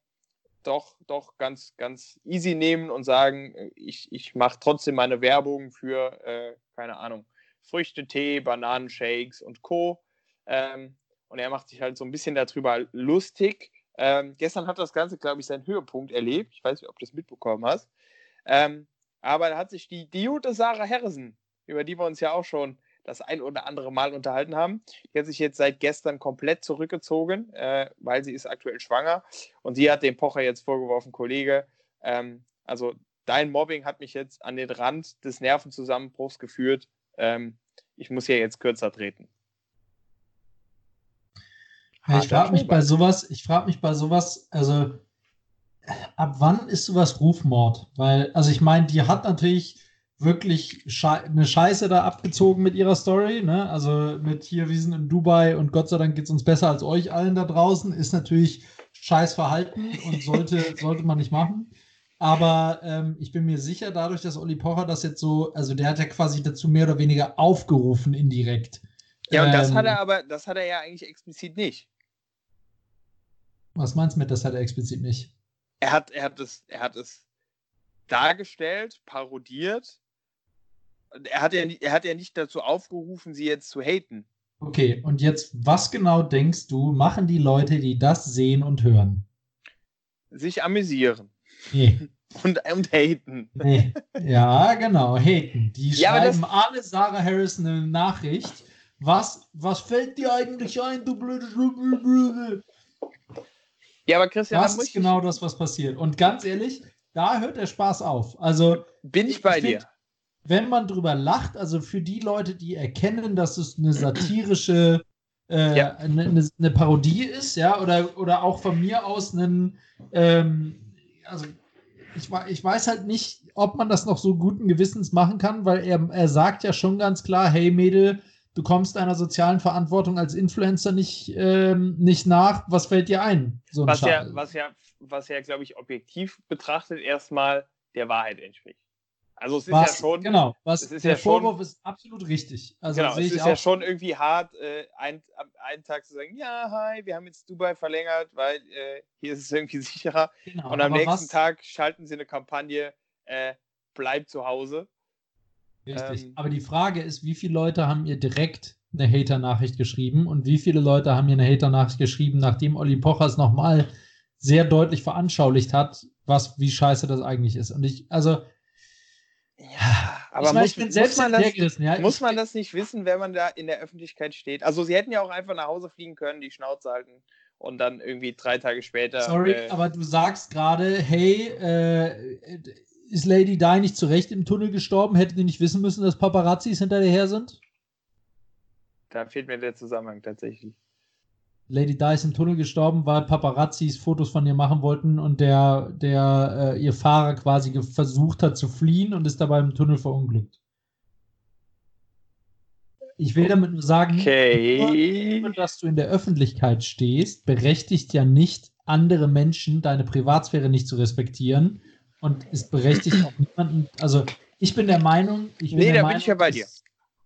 doch, doch ganz, ganz easy nehmen und sagen, äh, ich, ich mache trotzdem meine Werbung für, äh, keine Ahnung, Früchtetee, Bananenshakes und Co. Ähm, und er macht sich halt so ein bisschen darüber lustig. Ähm, gestern hat das Ganze, glaube ich, seinen Höhepunkt erlebt. Ich weiß nicht, ob du das mitbekommen hast. Ähm, aber da hat sich die, gute Sarah Herresen, über die wir uns ja auch schon das ein oder andere Mal unterhalten haben. Die hat sich jetzt seit gestern komplett zurückgezogen, äh, weil sie ist aktuell schwanger. Und sie hat dem Pocher jetzt vorgeworfen, Kollege, ähm, also dein Mobbing hat mich jetzt an den Rand des Nervenzusammenbruchs geführt. Ähm, ich muss hier jetzt kürzer treten. Ja, ich frage mich bei sowas, ich frage mich bei sowas, also ab wann ist sowas Rufmord? Weil, also ich meine, die hat natürlich wirklich Sche eine Scheiße da abgezogen mit ihrer Story. Ne? Also mit hier, wir sind in Dubai und Gott sei Dank geht es uns besser als euch allen da draußen, ist natürlich scheiß Verhalten und sollte, sollte man nicht machen. Aber ähm, ich bin mir sicher, dadurch, dass Olli Pocher das jetzt so, also der hat ja quasi dazu mehr oder weniger aufgerufen, indirekt. Ja, und ähm, das hat er aber, das hat er ja eigentlich explizit nicht. Was meinst du mit, das hat er explizit nicht? Er hat, er hat es, er hat es dargestellt, parodiert er hat, ja, er hat ja nicht dazu aufgerufen, sie jetzt zu haten. Okay, und jetzt, was genau denkst du, machen die Leute, die das sehen und hören? Sich amüsieren. Nee. Und, und haten. Nee. Ja, genau, haten. Die ja, schreiben alle Sarah Harris eine Nachricht. Was, was fällt dir eigentlich ein, du blöde Blöde? Ja, aber Christian, das ist genau das, was passiert. Und ganz ehrlich, da hört der Spaß auf. Also bin ich bei ich dir wenn man drüber lacht, also für die Leute, die erkennen, dass es eine satirische, äh, ja. eine, eine, Parodie ist, ja, oder, oder auch von mir aus einen, ähm, also ich, ich weiß halt nicht, ob man das noch so guten Gewissens machen kann, weil er, er sagt ja schon ganz klar, hey Mädel, du kommst deiner sozialen Verantwortung als Influencer nicht, ähm, nicht nach, was fällt dir ein? So was, ja, was ja, was ja, glaube ich, objektiv betrachtet erstmal der Wahrheit entspricht. Also es ist was, ja schon. Genau, was es ist der ja schon- Vorwurf ist absolut richtig. Also genau, es ich ist auch. ja schon irgendwie hart, äh, ein, am einen Tag zu sagen, ja, hi, wir haben jetzt Dubai verlängert, weil äh, hier ist es irgendwie sicherer. genau, Und am nächsten was, Tag schalten sie eine Kampagne, äh, bleib zu Hause. Richtig. ähm, aber die Frage ist, wie viele Leute haben ihr direkt eine Hater-Nachricht geschrieben und wie viele Leute haben ihr eine Hater-Nachricht geschrieben, nachdem Olli Pocher es nochmal sehr deutlich veranschaulicht hat, was, wie scheiße das eigentlich ist. Und ich, also, Ja, aber ich, meine, muss, ich bin muss, selbst man das, ja. muss man das nicht wissen, wenn man da in der Öffentlichkeit steht? Also sie hätten ja auch einfach nach Hause fliegen können, die Schnauze halten und dann irgendwie drei Tage später. Sorry, äh, aber du sagst gerade, hey, äh, ist Lady Di nicht zu Recht im Tunnel gestorben? Hätte die nicht wissen müssen, dass Paparazzis hinter der her sind? da fehlt mir der Zusammenhang tatsächlich. Lady Di ist im Tunnel gestorben, weil Paparazzis Fotos von ihr machen wollten und der, der äh, ihr Fahrer quasi versucht hat zu fliehen und ist dabei im Tunnel verunglückt. Ich will damit nur sagen, Okay. nur, dass du in der Öffentlichkeit stehst, berechtigt ja nicht andere Menschen, deine Privatsphäre nicht zu respektieren und es berechtigt auch niemanden. Also ich bin der Meinung, ich bin Nee, der da bin Meinung, ich ja bei dir.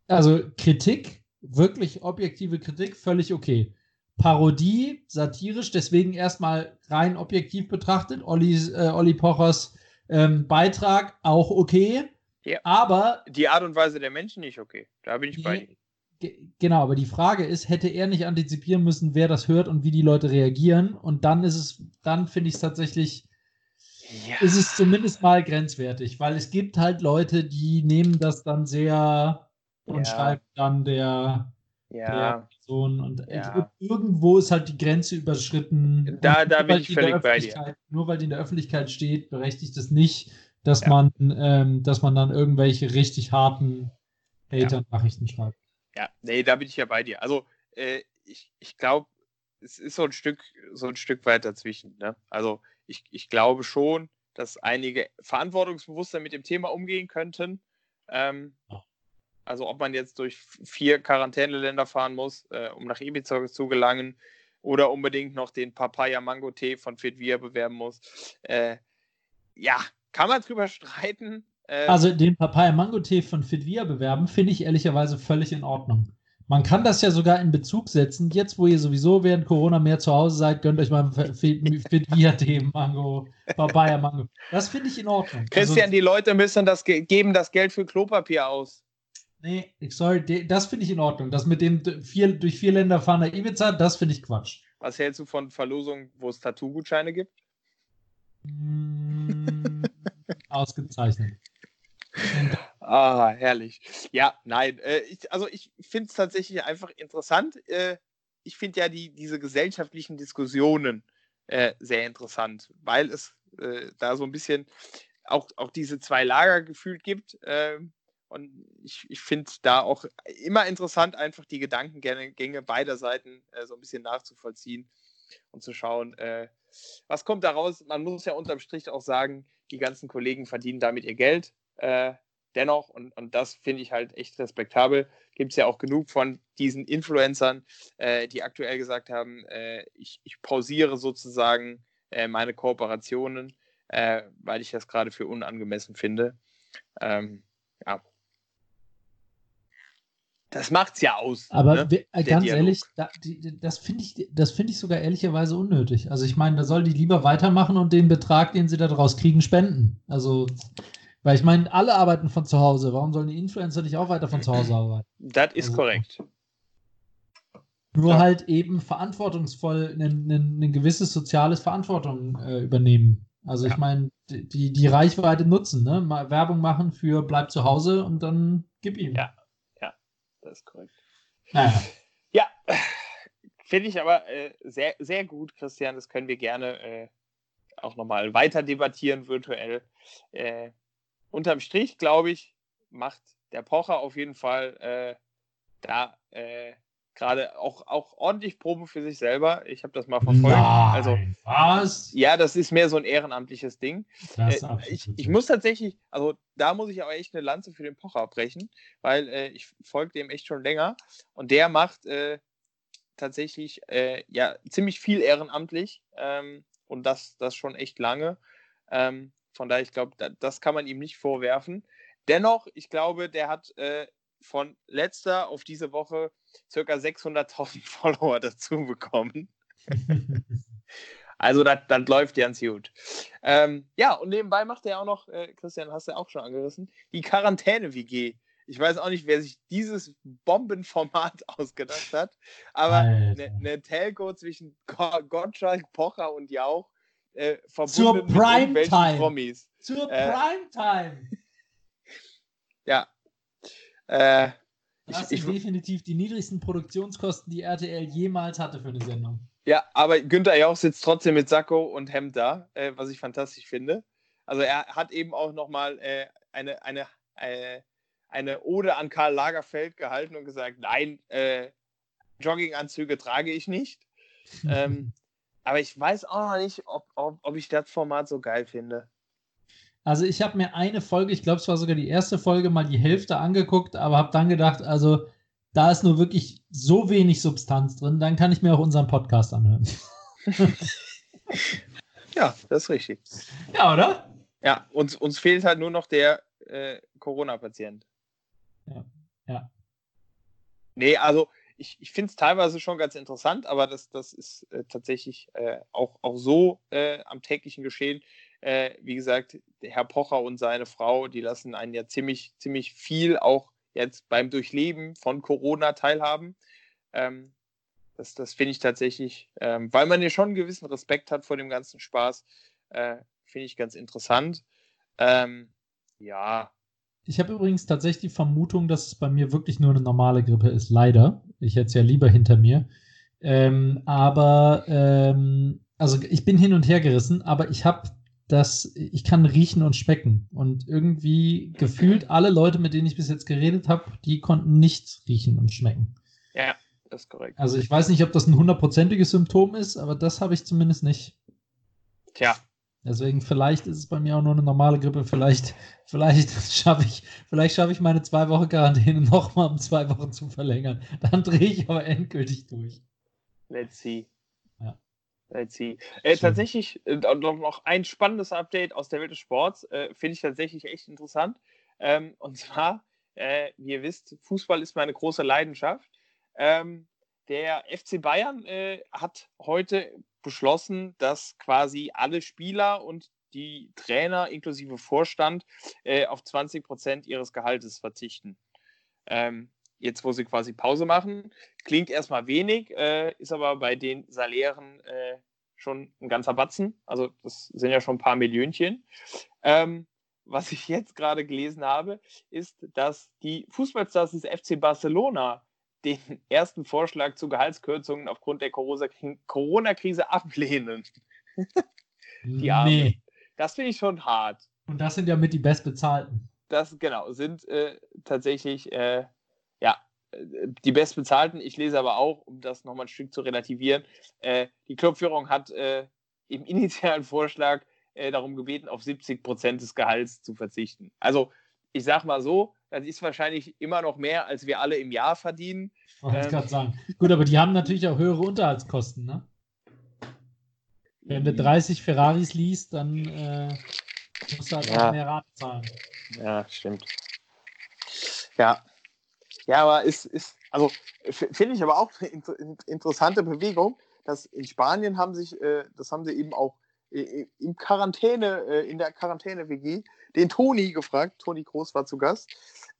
Also Kritik, wirklich objektive Kritik, völlig okay. Parodie, satirisch, deswegen erstmal rein objektiv betrachtet. Ollis, äh, Olli Pochers ähm, Beitrag auch okay. Ja. Aber Die Art und Weise der Menschen nicht okay. Da bin ich bei Nee. dir. Ge- Genau, aber die Frage ist, hätte er nicht antizipieren müssen, wer das hört und wie die Leute reagieren? Und dann ist es, dann finde ich es tatsächlich, Ja. ist es zumindest mal grenzwertig, weil es gibt halt Leute, die nehmen das dann sehr und Ja. schreiben dann der, ja. der Person und Ja. irgendwo ist halt die Grenze überschritten. Da- da bin weil ich die in der völlig bei dir. Öffentlichkeit- Nur weil die in der Öffentlichkeit steht, berechtigt es nicht, dass Ja. man, ähm, dass man dann irgendwelche richtig harten Hater-Nachrichten schreibt. Ja, nee, da bin ich ja bei dir. Also, äh, ich, ich glaube, es ist so ein Stück, so ein Stück weit dazwischen. Ne? Also, ich, ich glaube schon, dass einige verantwortungsbewusster mit dem Thema umgehen könnten. Ähm, Ja. Also, ob man jetzt durch vier Quarantäneländer fahren muss, äh, um nach Ibiza zu gelangen, oder unbedingt noch den Papaya-Mango-Tee von Fitvia bewerben muss. Äh, ja, kann man drüber streiten. Äh, Also den Papaya-Mango-Tee von Fitvia bewerben, finde ich ehrlicherweise völlig in Ordnung. Man kann das ja sogar in Bezug setzen. Jetzt, wo ihr sowieso während Corona mehr zu Hause seid, gönnt euch mal Fitvia-Tee, Mango, Papaya-Mango. Das finde ich in Ordnung. Christian, also, die Leute müssen das ge geben das Geld für Klopapier aus. Nee, sorry, das finde ich in Ordnung. Das mit dem vier, durch vier Länder fahren nach Ibiza, das finde ich Quatsch. Was hältst du von Verlosungen, wo es Tattoo-Gutscheine gibt? Mm, ausgezeichnet. Ah, herrlich. Ja, nein. Äh, ich, also ich finde es tatsächlich einfach interessant. Äh, ich finde ja die, diese gesellschaftlichen Diskussionen äh, sehr interessant, weil es äh, da so ein bisschen auch, auch diese zwei Lager gefühlt gibt. Und ich, ich finde da auch immer interessant, einfach die Gedankengänge beider Seiten äh, so ein bisschen nachzuvollziehen und zu schauen, äh, was kommt daraus. Man muss ja unterm Strich auch sagen, die ganzen Kollegen verdienen damit ihr Geld. Äh, dennoch, und, und das finde ich halt echt respektabel, gibt es ja auch genug von diesen Influencern, äh, die aktuell gesagt haben, äh, ich, ich pausiere sozusagen äh, meine Kooperationen, weil ich das gerade für unangemessen finde. Ähm, ja. Das macht's ja aus. Aber ne? äh, ganz ehrlich, da, die, das finde ich, das finde ich sogar ehrlicherweise unnötig. Also ich meine, da soll die lieber weitermachen und den Betrag, den sie da draus kriegen, spenden. Also, weil ich meine, alle arbeiten von zu Hause. Warum sollen die Influencer nicht auch weiter von zu Hause arbeiten? Das ist Also- korrekt. Nur Ja. halt eben verantwortungsvoll ein, gewisses soziales Verantwortung äh, übernehmen. Also ich Ja. meine, die, die- die Reichweite nutzen, ne? Mal Werbung machen für bleib zu Hause und dann gib ihm. Ja. Das ist korrekt. Naja. Ja, finde ich aber äh, sehr, sehr gut, Christian. Das können wir gerne äh, auch nochmal weiter debattieren virtuell. Äh, unterm Strich, glaube ich, macht der Pocher auf jeden Fall äh, da äh, gerade auch, auch ordentlich Probe für sich selber. Ich habe das mal verfolgt. Nein, Also, was? ja, das ist mehr so ein ehrenamtliches Ding. Äh, ich, ich muss tatsächlich, also da muss ich aber echt eine Lanze für den Pocher brechen, weil äh, ich folge dem echt schon länger und der macht äh, tatsächlich äh, ja ziemlich viel ehrenamtlich ähm, und das, das schon echt lange. Ähm, von daher, ich glaube, da, das kann man ihm nicht vorwerfen. dennoch, ich glaube, der hat äh, von letzter auf diese Woche circa 600.000 Follower dazu bekommen. also das, das läuft ganz gut. Ähm, ja, und nebenbei macht er auch noch, äh, Christian, hast du ja auch schon angerissen, die Quarantäne-WG. Ich weiß auch nicht, wer sich dieses Bombenformat ausgedacht hat, aber eine, eine Telco zwischen Gottschalk, Pocher und Jauch äh, verbunden Zur mit Primetime. Promis. Zur Äh, Primetime. Ja. Äh, Das ich, sind ich, definitiv die niedrigsten Produktionskosten, die RTL jemals hatte für eine Sendung. ja, aber Günther Jauch sitzt trotzdem mit Sakko und Hemd da, äh, was ich fantastisch finde. Also er hat eben auch nochmal äh, eine, eine, äh, eine Ode an Karl Lagerfeld gehalten und gesagt, nein, äh, Jogginganzüge trage ich nicht. Ähm, aber ich weiß auch noch nicht, ob, ob, ob ich das Format so geil finde. Also ich habe mir eine Folge, ich glaube, es war sogar die erste Folge, mal die Hälfte angeguckt, aber habe dann gedacht, also da ist nur wirklich so wenig Substanz drin, dann kann ich mir auch unseren Podcast anhören. Ja, das ist richtig. Ja, oder? Ja, uns, uns fehlt halt nur noch der äh, Corona-Patient. Ja, ja. Nee, also ich, ich finde es teilweise schon ganz interessant, aber das, das ist äh, tatsächlich äh, auch, auch so äh, am täglichen Geschehen. Äh, wie gesagt, Herr Pocher und seine Frau, die lassen einen ja ziemlich, ziemlich viel auch jetzt beim Durchleben von Corona teilhaben. Ähm, das das finde ich tatsächlich, ähm, weil man ja schon einen gewissen Respekt hat vor dem ganzen Spaß, äh, finde ich ganz interessant. Ähm, ja, Ich habe übrigens tatsächlich die Vermutung, dass es bei mir wirklich nur eine normale Grippe ist. Leider. Ich hätte es ja lieber hinter mir. Ähm, aber, ähm, also ich bin hin und her gerissen, aber ich habe das, ich kann riechen und schmecken. Und irgendwie gefühlt alle Leute, mit denen ich bis jetzt geredet habe, die konnten nicht riechen und schmecken. ja, das ist korrekt. Also ich weiß nicht, ob das ein hundertprozentiges Symptom ist, aber das habe ich zumindest nicht. Tja, Deswegen vielleicht ist es bei mir auch nur eine normale Grippe. Vielleicht, vielleicht schaffe ich, vielleicht schaffe ich meine zwei Wochen Quarantäne nochmal um zwei Wochen zu verlängern. Dann drehe ich aber endgültig durch. Let's see. Let's see. Äh, tatsächlich äh, noch noch ein spannendes Update aus der Welt des Sports. Äh, Finde ich tatsächlich echt interessant. Ähm, und zwar, äh, wie ihr wisst, Fußball ist meine große Leidenschaft. Ähm, der FC Bayern äh, hat heute beschlossen, dass quasi alle Spieler und die Trainer inklusive Vorstand äh, auf 20 Prozent ihres Gehaltes verzichten. Ähm, jetzt, wo sie quasi Pause machen, klingt erstmal wenig, äh, ist aber bei den Salären äh, schon ein ganzer Batzen. Also das sind ja schon ein paar Millionchen. Ähm, was ich jetzt gerade gelesen habe, ist, dass die Fußballstars des FC Barcelona den ersten Vorschlag zu Gehaltskürzungen aufgrund der Corona-Krise ablehnen. Die Armen. nee. Das finde ich schon hart. Und das sind ja mit die bestbezahlten. Das genau sind äh, tatsächlich äh, ja äh, die bestbezahlten. Ich lese aber auch, um das nochmal ein Stück zu relativieren, äh, die Clubführung hat äh, im initialen Vorschlag äh, darum gebeten, auf 70 Prozent des Gehalts zu verzichten. Also ich sag mal so, das ist wahrscheinlich immer noch mehr, als wir alle im Jahr verdienen. Ich wollte Ähm. gerade sagen. Gut, aber die haben natürlich auch höhere Unterhaltskosten, ne? Wenn du 30 Ferraris liest, dann äh, musst du halt Ja. auch mehr Rate zahlen. Ja, stimmt. Ja. Ja, aber ist, ist also finde ich aber auch eine inter in- interessante Bewegung, dass in Spanien haben sich, äh, das haben sie eben auch äh, im Quarantäne, äh, in der Quarantäne-WG, den Toni gefragt, Toni Groß war zu Gast,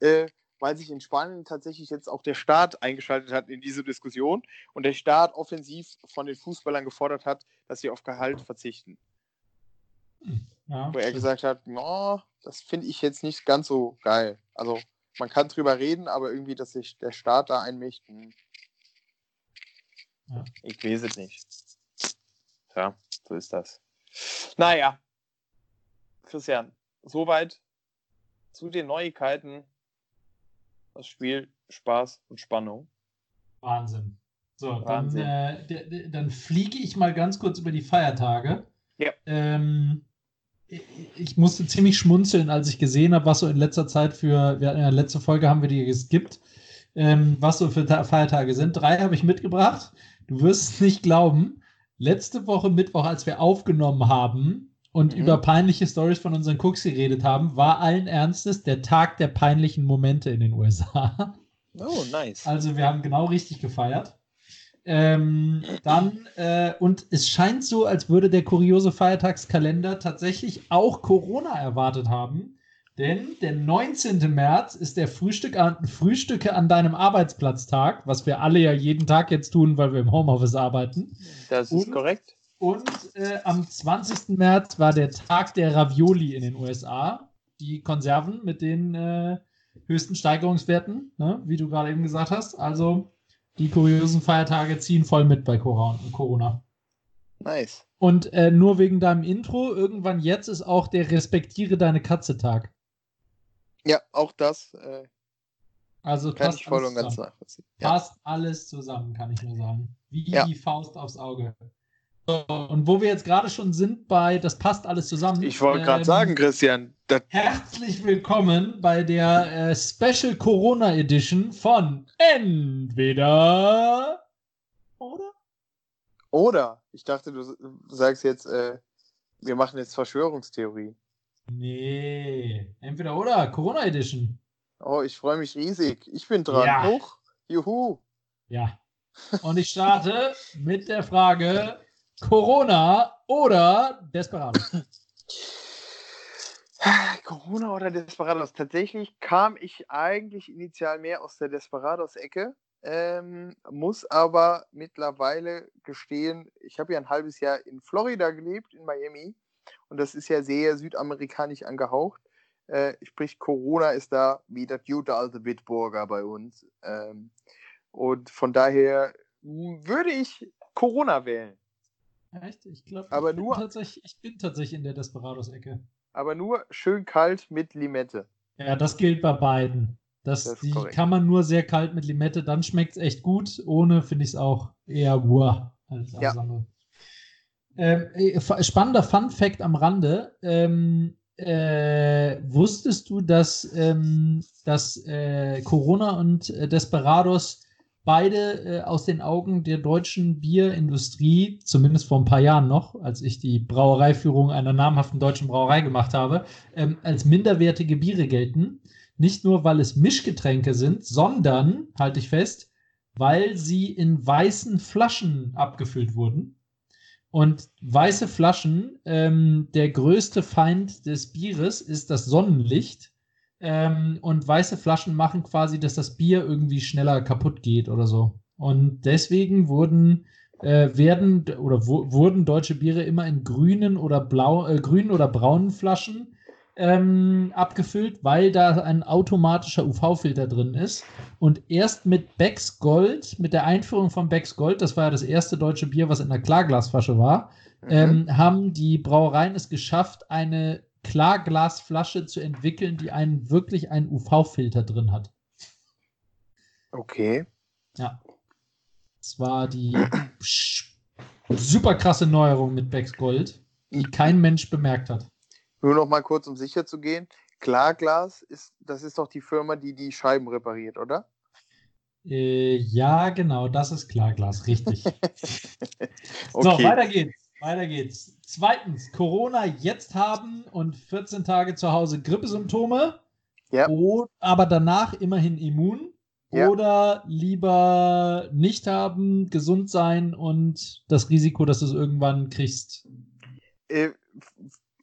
äh, weil sich in Spanien tatsächlich jetzt auch der Staat eingeschaltet hat in diese Diskussion und der Staat offensiv von den Fußballern gefordert hat, dass sie auf Gehalt verzichten. Ja, wo er gesagt hat, no, das finde ich jetzt nicht ganz so geil. Also man kann drüber reden, aber irgendwie, dass sich der Staat da einmischt, hm. Ja. ich weiß es nicht. Tja, so ist das. Naja, Christian, soweit zu den Neuigkeiten. Das Spiel, Spaß und Spannung. Wahnsinn. So, dann, Wahnsinn. äh, d- d- dann fliege ich mal ganz kurz über die Feiertage. Ja. Ähm, ich, musste ziemlich schmunzeln, als ich gesehen habe, was so in letzter Zeit für, wir hatten ja letzte Folge haben wir die geskippt, ähm, was so für Ta Feiertage sind. Drei habe ich mitgebracht. Du wirst es nicht glauben. Letzte Woche Mittwoch, als wir aufgenommen haben, und mhm. über peinliche Stories von unseren Cooks geredet haben, war allen Ernstes der Tag der peinlichen Momente in den USA. Oh, nice. Also wir haben genau richtig gefeiert. Ähm, dann, äh, und es scheint so, als würde der kuriose Feiertagskalender tatsächlich auch Corona erwartet haben. Denn der 19. März ist der Frühstück an, Frühstücke an deinem Arbeitsplatztag, was wir alle ja jeden Tag jetzt tun, weil wir im Homeoffice arbeiten. Das ist und, korrekt. Und äh, am 20. März war der Tag der Ravioli in den USA. Die Konserven mit den äh, höchsten Steigerungswerten, ne? wie du gerade eben gesagt hast. Also die kuriosen Feiertage ziehen voll mit bei Corona. Nice. Und äh, nur wegen deinem Intro, irgendwann jetzt ist auch der Respektiere deine Katze-Tag. Ja, auch das. Äh, also kann ich voll und ganz nachvollziehen. Ja. Passt alles zusammen, kann ich nur sagen. Wie ja. die Faust aufs Auge. Und wo wir jetzt gerade schon sind bei, das passt alles zusammen. Ich wollte gerade ähm, sagen, Christian. Herzlich willkommen bei der äh, Special Corona Edition von Entweder oder? Oder. Ich dachte, du sagst jetzt, äh, wir machen jetzt Verschwörungstheorie. Nee, entweder oder, Corona Edition. Oh, ich freue mich riesig. Ich bin dran. Ja. Hoch. Juhu. Ja. Und ich starte mit der Frage: Corona oder Desperados? Corona oder Desperados? Tatsächlich kam ich eigentlich initial mehr aus der Desperados-Ecke, ähm, muss aber mittlerweile gestehen, ich habe ja ein halbes Jahr in Florida gelebt, in Miami, und das ist ja sehr südamerikanisch angehaucht. Äh, sprich, Corona ist da wie das gute alte Bitburger bei uns. Ähm, und von daher würde ich Corona wählen. Echt? Ich glaube, ich, ich bin tatsächlich in der Desperados-Ecke. Aber nur schön kalt mit Limette. Ja, das gilt bei beiden. Das, das die korrekt. kann man nur sehr kalt mit Limette, dann schmeckt es echt gut. Ohne finde ich es auch eher guah als ja. Ähm, äh, spannender Fun Fact am Rande. Ähm, äh, wusstest du, dass, ähm, dass äh, Corona und äh, Desperados beide äh, aus den Augen der deutschen Bierindustrie, zumindest vor ein paar Jahren noch, als ich die Brauereiführung einer namhaften deutschen Brauerei gemacht habe, ähm, als minderwertige Biere gelten. Nicht nur, weil es Mischgetränke sind, sondern, halte ich fest, weil sie in weißen Flaschen abgefüllt wurden. Und weiße Flaschen, ähm, der größte Feind des Bieres ist das Sonnenlicht. Ähm, und weiße Flaschen machen quasi, dass das Bier irgendwie schneller kaputt geht oder so. Und deswegen wurden äh, werden oder wurden deutsche Biere immer in grünen oder blau, äh, grünen oder braunen Flaschen ähm, abgefüllt, weil da ein automatischer UV-Filter drin ist. Und erst mit Becks Gold, mit der Einführung von Becks Gold, das war ja das erste deutsche Bier, was in einer Klarglasflasche war, mhm. ähm, haben die Brauereien es geschafft, eine Klarglasflasche zu entwickeln, die einen wirklich einen UV-Filter drin hat. Okay. Ja. Das war die super krasse Neuerung mit Becks Gold, die kein Mensch bemerkt hat. Nur noch mal kurz, um sicher zu gehen. Klarglas, ist, das ist doch die Firma, die die Scheiben repariert, oder? Äh, ja, genau, das ist Klarglas, richtig. okay. So, weiter geht's. Weiter geht's. Zweitens, Corona jetzt haben und 14 Tage zu Hause Grippesymptome. Ja. Oder, aber danach immerhin immun. Ja. Oder lieber nicht haben, gesund sein und das Risiko, dass du es irgendwann kriegst. Äh,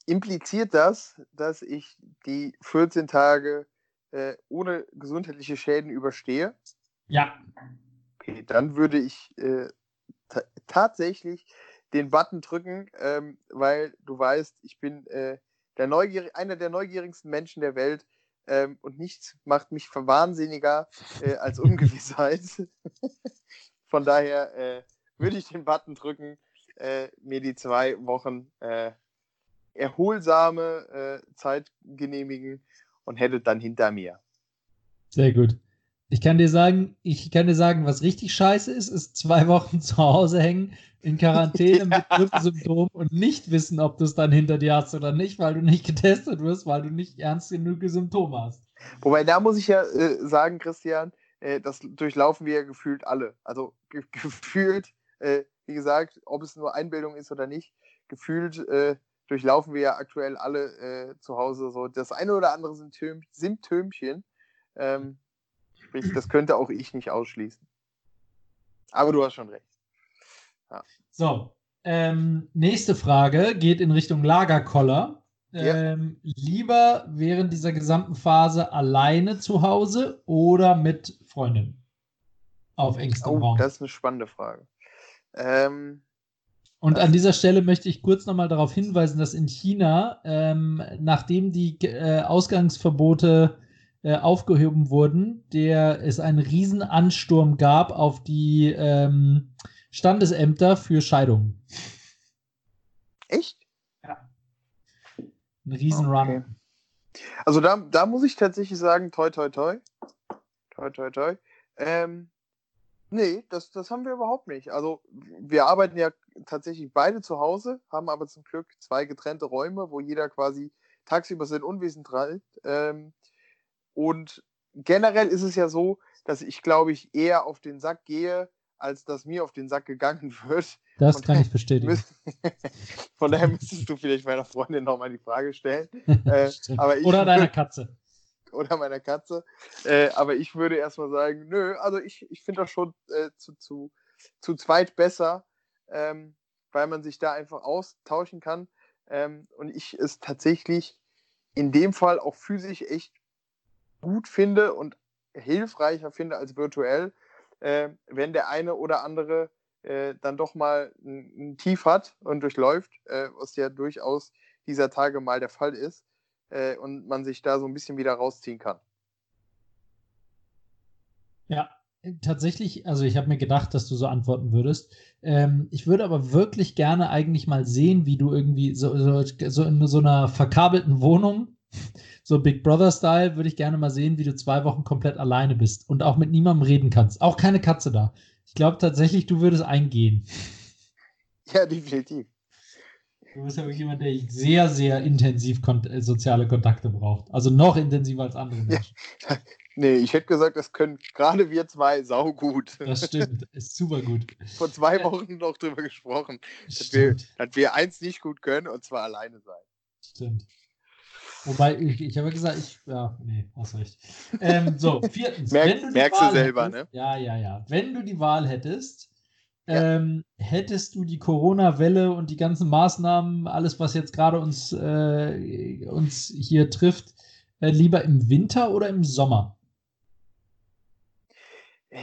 impliziert das, dass ich die 14 Tage äh, ohne gesundheitliche Schäden überstehe? Ja. Okay, dann würde ich äh, tatsächlich den Button drücken, ähm, weil du weißt, ich bin äh, der Neugierig einer der neugierigsten Menschen der Welt ähm, und nichts macht mich wahnsinniger äh, als Ungewissheit. Von daher äh, würde ich den Button drücken, äh, mir die zwei Wochen äh, erholsame Zeit genehmigen und hätte dann hinter mir. Sehr gut. Ich kann dir sagen, ich kann dir sagen, was richtig scheiße ist, ist zwei Wochen zu Hause hängen, in Quarantäne mit Grippesymptomen und nicht wissen, ob du es dann hinter dir hast oder nicht, weil du nicht getestet wirst, weil du nicht ernst genug Symptome hast. Wobei, da muss ich ja äh, sagen, Christian, äh, das durchlaufen wir ja gefühlt alle. Also ge gefühlt, äh, wie gesagt, ob es nur Einbildung ist oder nicht, gefühlt äh, durchlaufen wir ja aktuell alle äh, zu Hause so das eine oder andere Symptom, Symptömchen. Ähm, sprich, das könnte auch ich nicht ausschließen. Aber du hast schon recht. Ja. So, ähm, nächste Frage geht in Richtung Lagerkoller. Ähm, ja. Lieber während dieser gesamten Phase alleine zu Hause oder mit Freundin? Auf engstem oh, Raum. Das ist eine spannende Frage. Ähm, und an dieser Stelle möchte ich kurz nochmal darauf hinweisen, dass in China, ähm, nachdem die äh, Ausgangsverbote äh, aufgehoben wurden, der es einen Riesenansturm gab auf die ähm, Standesämter für Scheidungen. Echt? Ja. Ein Riesenrun. Okay. Also da, da muss ich tatsächlich sagen, toi, toi, toi. Toi, toi, toi. Ähm, nee, das, das haben wir überhaupt nicht. Also wir arbeiten ja tatsächlich beide zu Hause, haben aber zum Glück zwei getrennte Räume, wo jeder quasi tagsüber sein Unwesen treibt. Ähm, und generell ist es ja so, dass ich, glaube ich, eher auf den Sack gehe, als dass mir auf den Sack gegangen wird. Das kann ich bestätigen. Von daher müsstest du vielleicht meiner Freundin nochmal die Frage stellen. äh, aber ich, oder deiner Katze. Oder meiner Katze. Äh, aber ich würde erstmal sagen, nö, also ich, ich finde das schon äh, zu, zu, zu zweit besser, ähm, weil man sich da einfach austauschen kann. Ähm, und ich es tatsächlich in dem Fall auch physisch echt gut finde und hilfreicher finde als virtuell, äh, wenn der eine oder andere äh, dann doch mal ein, ein, Tief hat und durchläuft, äh, was ja durchaus dieser Tage mal der Fall ist, äh, und man sich da so ein bisschen wieder rausziehen kann. Ja, tatsächlich, also ich habe mir gedacht, dass du so antworten würdest. Ähm, ich würde aber wirklich gerne eigentlich mal sehen, wie du irgendwie so, so, so in so einer verkabelten Wohnung, so Big Brother-Style, würde ich gerne mal sehen, wie du zwei Wochen komplett alleine bist und auch mit niemandem reden kannst. Auch keine Katze da. Ich glaube tatsächlich, du würdest eingehen. Ja, definitiv. Du bist ja wirklich jemand, der sehr, sehr intensiv kont äh, soziale Kontakte braucht. Also noch intensiver als andere Menschen. Ja. Nee, ich hätte gesagt, das können gerade wir zwei saugut. Das stimmt, ist super gut. Vor zwei Wochen noch drüber gesprochen, dass wir, dass wir eins nicht gut können und zwar alleine sein. Stimmt. Wobei, ich, ich habe gesagt, ich, ja, nee, hast recht. Ähm, so, viertens. Merk, merkst Wahl du selber, hättest, ne? Ja, ja, ja. Wenn du die Wahl hättest, ja. Ähm, hättest du die Corona-Welle und die ganzen Maßnahmen, alles, was jetzt gerade uns, äh, uns hier trifft, äh, lieber im Winter oder im Sommer?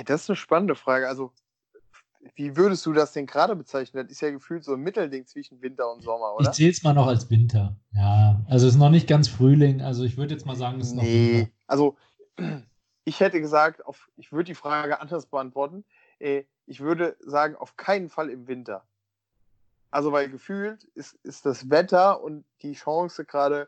Das ist eine spannende Frage. Also, wie würdest du das denn gerade bezeichnen? Das ist ja gefühlt so ein Mittelding zwischen Winter und Sommer, oder? Ich zähle es mal noch als Winter. Ja, also es ist noch nicht ganz Frühling. Also ich würde jetzt mal sagen, es ist noch nee. Winter. Also ich hätte gesagt, auf, ich würde die Frage anders beantworten. Äh, ich würde sagen, auf keinen Fall im Winter. Also, weil gefühlt ist, ist das Wetter und die Chance gerade,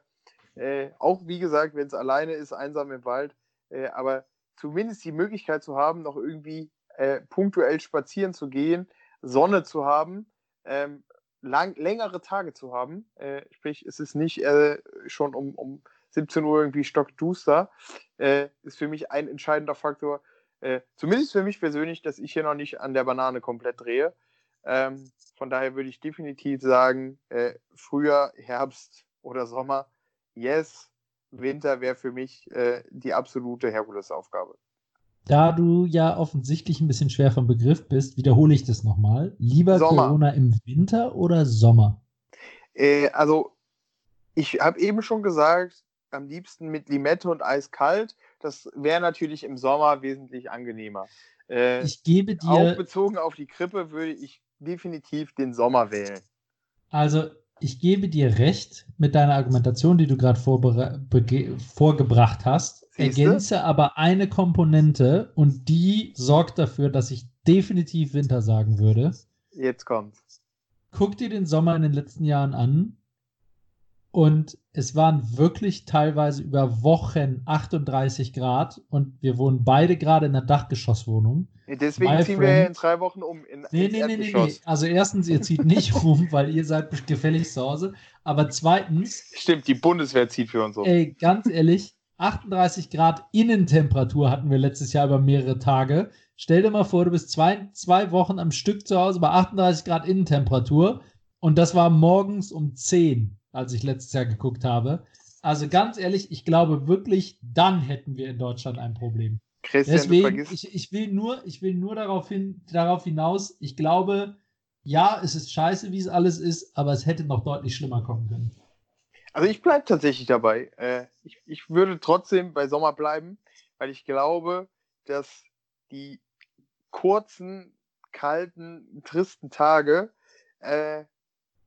äh, auch wie gesagt, wenn es alleine ist, einsam im Wald, äh, aber zumindest die Möglichkeit zu haben, noch irgendwie äh, punktuell spazieren zu gehen, Sonne zu haben, ähm, lang, längere Tage zu haben. Äh, sprich, es ist nicht äh, schon um, um 17 Uhr irgendwie stockduster, äh, ist für mich ein entscheidender Faktor, äh, zumindest für mich persönlich, dass ich hier noch nicht an der Banane komplett drehe. Ähm, von daher würde ich definitiv sagen, äh, Frühjahr, Herbst oder Sommer, yes. Winter wäre für mich äh, die absolute Herkulesaufgabe. Da du ja offensichtlich ein bisschen schwer vom Begriff bist, wiederhole ich das nochmal. Lieber Sommer. Corona im Winter oder Sommer? Äh, also, ich habe eben schon gesagt, am liebsten mit Limette und eiskalt. Das wäre natürlich im Sommer wesentlich angenehmer. Äh, ich gebe dir. Auch bezogen auf die Krippe würde ich definitiv den Sommer wählen. Also, ich gebe dir recht mit deiner Argumentation, die du gerade vorgebracht hast. Siehste? Ergänze aber eine Komponente und die sorgt dafür, dass ich definitiv Winter sagen würde. Jetzt kommt's. Guck dir den Sommer in den letzten Jahren an und es waren wirklich teilweise über Wochen 38 Grad und wir wohnen beide gerade in einer Dachgeschosswohnung. Deswegen My ziehen friend, wir in drei Wochen um. In, nee, nee, nee, nee, nee. Also erstens, ihr zieht nicht um, weil ihr seid gefällig zu Hause. Aber zweitens. Stimmt, die Bundeswehr zieht für uns um. Ey, ganz ehrlich, 38 Grad Innentemperatur hatten wir letztes Jahr über mehrere Tage. Stell dir mal vor, du bist zwei, zwei Wochen am Stück zu Hause bei 38 Grad Innentemperatur und das war morgens um 10 als ich letztes Jahr geguckt habe. Also ganz ehrlich, ich glaube wirklich, dann hätten wir in Deutschland ein Problem. Christian, Deswegen, ich, ich, will nur, ich will nur darauf, hin, darauf hinaus, ich glaube, ja, es ist scheiße, wie es alles ist, aber es hätte noch deutlich schlimmer kommen können. Also ich bleibe tatsächlich dabei. Äh, ich, ich würde trotzdem bei Sommer bleiben, weil ich glaube, dass die kurzen, kalten, tristen Tage äh,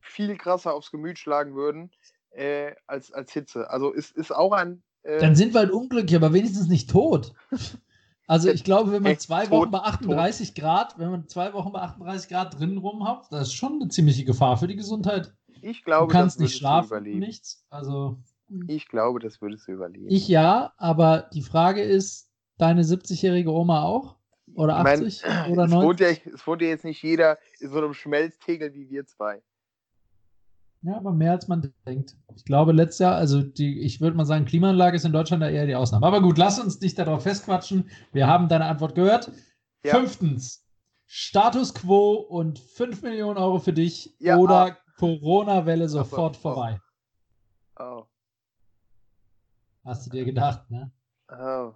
viel krasser aufs Gemüt schlagen würden äh, als, als Hitze. Also es ist auch ein. Äh, Dann sind wir halt unglücklich, aber wenigstens nicht tot. Also ich glaube, wenn man zwei Wochen bei 38 tot. Grad, wenn man zwei Wochen bei 38 Grad drinnen rumhabt, das ist schon eine ziemliche Gefahr für die Gesundheit. Ich glaube, du kannst nicht schlafen, nichts. Also hm. ich glaube, das würdest du überleben. Ich ja, aber die Frage ist, deine 70-jährige Oma auch? Oder 80 ich mein, oder 90? Es wohnt, ja, es wohnt ja jetzt nicht jeder in so einem Schmelztegel wie wir zwei. Ja, aber mehr als man denkt. Ich glaube, letztes Jahr, also die, ich würde mal sagen, Klimaanlage ist in Deutschland da eher die Ausnahme. Aber gut, lass uns nicht darauf festquatschen. Wir haben deine Antwort gehört. Ja. Fünftens, Status quo und 5 Millionen Euro für dich ja, oder oh. Corona-Welle sofort oh. vorbei. Oh. Hast du dir gedacht, ne? Oh.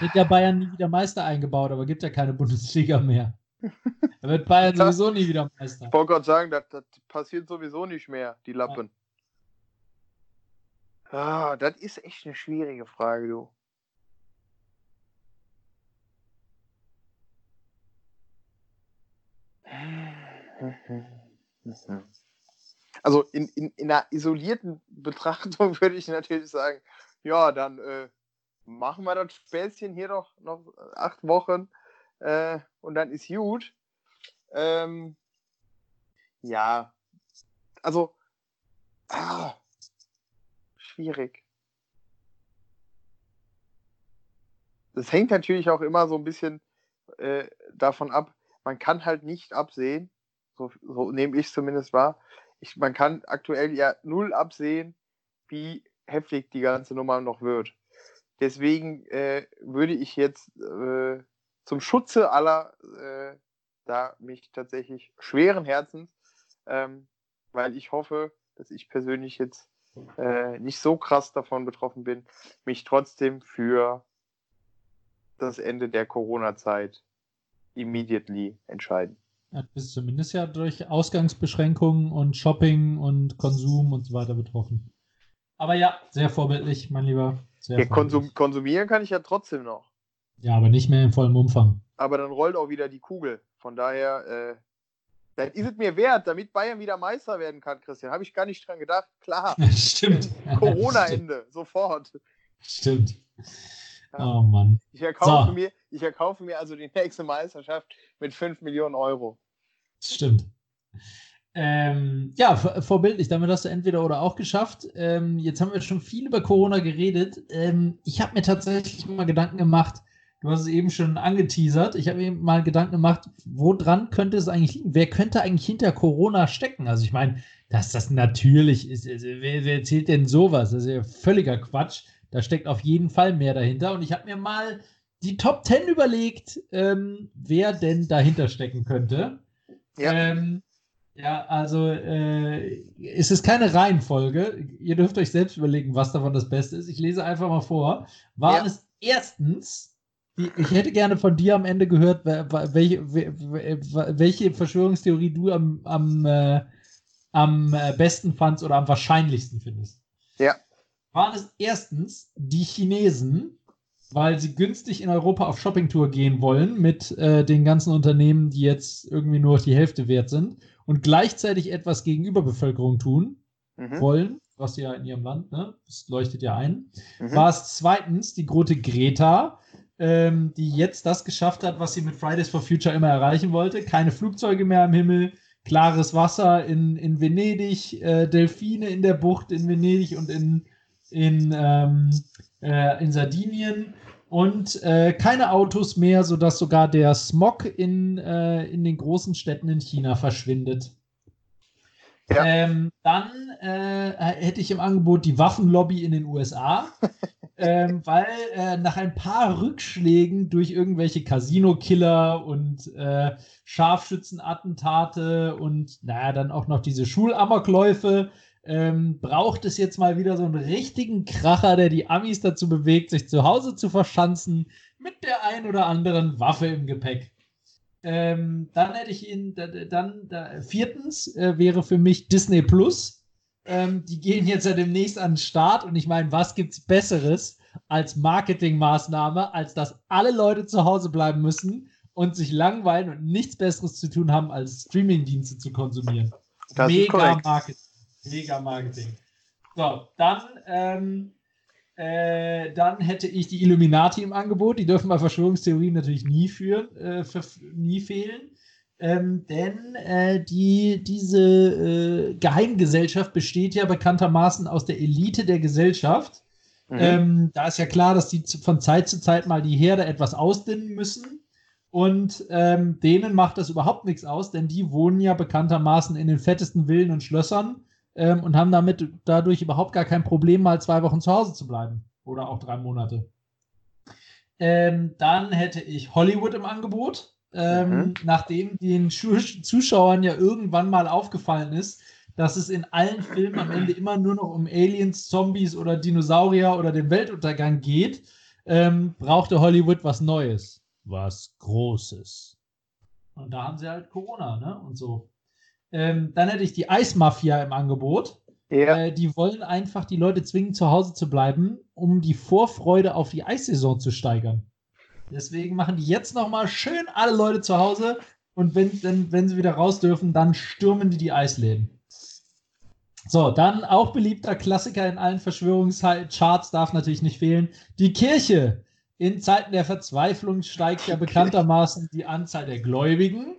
Wird ja Bayern nie wieder Meister eingebaut, aber gibt ja keine Bundesliga mehr. Da wird Bayern sowieso nie wieder Meister. Ich wollte gerade sagen, das, das, passiert sowieso nicht mehr, die Lappen. Ja. Ah, das ist echt eine schwierige Frage, du. Also in, in, in einer isolierten Betrachtung würde ich natürlich sagen, ja, dann äh, machen wir das Späßchen hier doch noch acht Wochen äh, und dann ist gut. Ähm, ja, also ah, schwierig. Das hängt natürlich auch immer so ein bisschen äh, davon ab, man kann halt nicht absehen, so, so nehme ich zumindest wahr, ich, man kann aktuell ja null absehen, wie heftig die ganze Nummer noch wird. Deswegen äh, würde ich jetzt äh, zum Schutze aller äh, da mich tatsächlich schweren Herzens, ähm, weil ich hoffe, dass ich persönlich jetzt äh, nicht so krass davon betroffen bin, mich trotzdem für das Ende der Corona-Zeit immediately entscheiden. Ja, du bist zumindest ja durch Ausgangsbeschränkungen und Shopping und Konsum und so weiter betroffen. Aber ja, sehr vorbildlich, mein Lieber. Sehr ja, konsum konsumieren kann ich ja trotzdem noch. Ja, aber nicht mehr in vollem Umfang. Aber dann rollt auch wieder die Kugel. Von daher, äh, dann ist es mir wert, damit Bayern wieder Meister werden kann, Christian. Habe ich gar nicht dran gedacht. Klar. Stimmt. Corona-Ende, sofort. Stimmt. Ja. Oh Mann. Ich erkaufe, so. mir, ich erkaufe mir also die nächste Meisterschaft mit 5 Millionen Euro. Stimmt. Ähm, ja, vorbildlich. Damit hast du entweder oder auch geschafft. Ähm, jetzt haben wir schon viel über Corona geredet. Ähm, ich habe mir tatsächlich mal Gedanken gemacht. Du hast es eben schon angeteasert. Ich habe mir mal Gedanken gemacht, woran könnte es eigentlich liegen? Wer könnte eigentlich hinter Corona stecken? Also ich meine, dass das natürlich ist. Also wer, wer erzählt denn sowas? Das ist ja völliger Quatsch. Da steckt auf jeden Fall mehr dahinter. Und ich habe mir mal die Top 10 überlegt, ähm, wer denn dahinter stecken könnte. Ja. Ähm, ja, also äh, es ist keine Reihenfolge. Ihr dürft euch selbst überlegen, was davon das Beste ist. Ich lese einfach mal vor. War ja. es erstens, ich hätte gerne von dir am Ende gehört, welche, welche Verschwörungstheorie du am, am, äh, am äh, besten fandst oder am wahrscheinlichsten findest. Ja. Waren es erstens die Chinesen, weil sie günstig in Europa auf Shoppingtour gehen wollen mit äh, den ganzen Unternehmen, die jetzt irgendwie nur die Hälfte wert sind und gleichzeitig etwas gegenüber Bevölkerung tun mhm. wollen, was ja in ihrem Land, ne, das leuchtet ja ein, mhm. war es zweitens die große Greta, ähm, die jetzt das geschafft hat, was sie mit Fridays for Future immer erreichen wollte. Keine Flugzeuge mehr am Himmel, klares Wasser in, in Venedig, äh, Delfine in der Bucht in Venedig und in, in, ähm, äh, in Sardinien und äh, keine Autos mehr, sodass sogar der Smog in, äh, in den großen Städten in China verschwindet. Ja. Ähm, dann äh, hätte ich im Angebot die Waffenlobby in den USA, ähm, weil äh, nach ein paar Rückschlägen durch irgendwelche Casino-Killer und äh, Scharfschützenattentate und naja, dann auch noch diese Schulamokläufe, ähm, braucht es jetzt mal wieder so einen richtigen Kracher, der die Amis dazu bewegt, sich zu Hause zu verschanzen mit der ein oder anderen Waffe im Gepäck. Ähm, dann hätte ich ihn, dann, da, viertens äh, wäre für mich Disney Plus. Ähm, die gehen jetzt ja demnächst an den Start und ich meine, was gibt's Besseres als Marketingmaßnahme, als dass alle Leute zu Hause bleiben müssen und sich langweilen und nichts Besseres zu tun haben, als Streamingdienste zu konsumieren. Das Mega Marketing. Mega Marketing. So, dann ähm, äh, dann hätte ich die Illuminati im Angebot. Die dürfen bei Verschwörungstheorien natürlich nie führen, äh, nie fehlen. Ähm, denn äh, die, diese äh, Geheimgesellschaft besteht ja bekanntermaßen aus der Elite der Gesellschaft. Mhm. Ähm, da ist ja klar, dass die von Zeit zu Zeit mal die Herde etwas ausdünnen müssen. Und ähm, denen macht das überhaupt nichts aus, denn die wohnen ja bekanntermaßen in den fettesten Villen und Schlössern ähm, und haben damit dadurch überhaupt gar kein Problem, mal zwei Wochen zu Hause zu bleiben. Oder auch drei Monate. Ähm, dann hätte ich Hollywood im Angebot. Ähm, mhm. Nachdem den Zuschauern ja irgendwann mal aufgefallen ist, dass es in allen Filmen am Ende immer nur noch um Aliens, Zombies oder Dinosaurier oder den Weltuntergang geht, ähm, brauchte Hollywood was Neues. Was Großes. Und da haben sie halt Corona, ne? Und so. Ähm, dann hätte ich die Eismafia im Angebot. Ja. Äh, die wollen einfach die Leute zwingen, zu Hause zu bleiben, um die Vorfreude auf die Eissaison zu steigern. Deswegen machen die jetzt nochmal schön alle Leute zu Hause und wenn, wenn, wenn sie wieder raus dürfen, dann stürmen die die Eisläden. So, dann auch beliebter Klassiker in allen Verschwörungscharts darf natürlich nicht fehlen. Die Kirche. In Zeiten der Verzweiflung steigt ja bekanntermaßen die Anzahl der Gläubigen.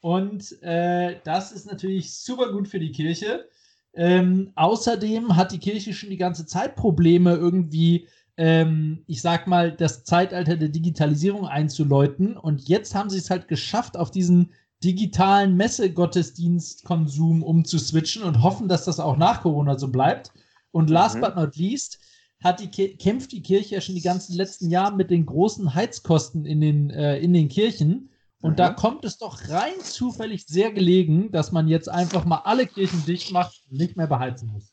Und äh, das ist natürlich super gut für die Kirche. Ähm, außerdem hat die Kirche schon die ganze Zeit Probleme, irgendwie, ähm, ich sag mal, das Zeitalter der Digitalisierung einzuläuten. Und jetzt haben sie es halt geschafft, auf diesen digitalen Messegottesdienstkonsum umzuswitchen und hoffen, dass das auch nach Corona so bleibt. Und last mhm. but not least hat die, kämpft die Kirche ja schon die ganzen letzten Jahre mit den großen Heizkosten in den, äh, in den Kirchen. Und mhm. da kommt es doch rein zufällig sehr gelegen, dass man jetzt einfach mal alle Kirchen dicht macht und nicht mehr beheizen muss.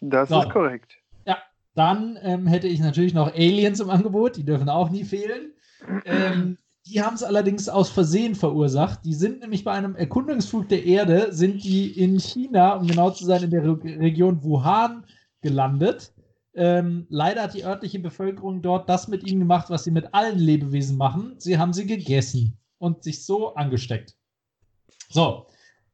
Das so. ist korrekt. Ja, dann ähm, hätte ich natürlich noch Aliens im Angebot, die dürfen auch nie fehlen. Ähm, die haben es allerdings aus Versehen verursacht. Die sind nämlich bei einem Erkundungsflug der Erde, sind die in China, um genau zu sein, in der Re Region Wuhan gelandet. Ähm, leider hat die örtliche Bevölkerung dort das mit ihnen gemacht, was sie mit allen Lebewesen machen. Sie haben sie gegessen und sich so angesteckt. So,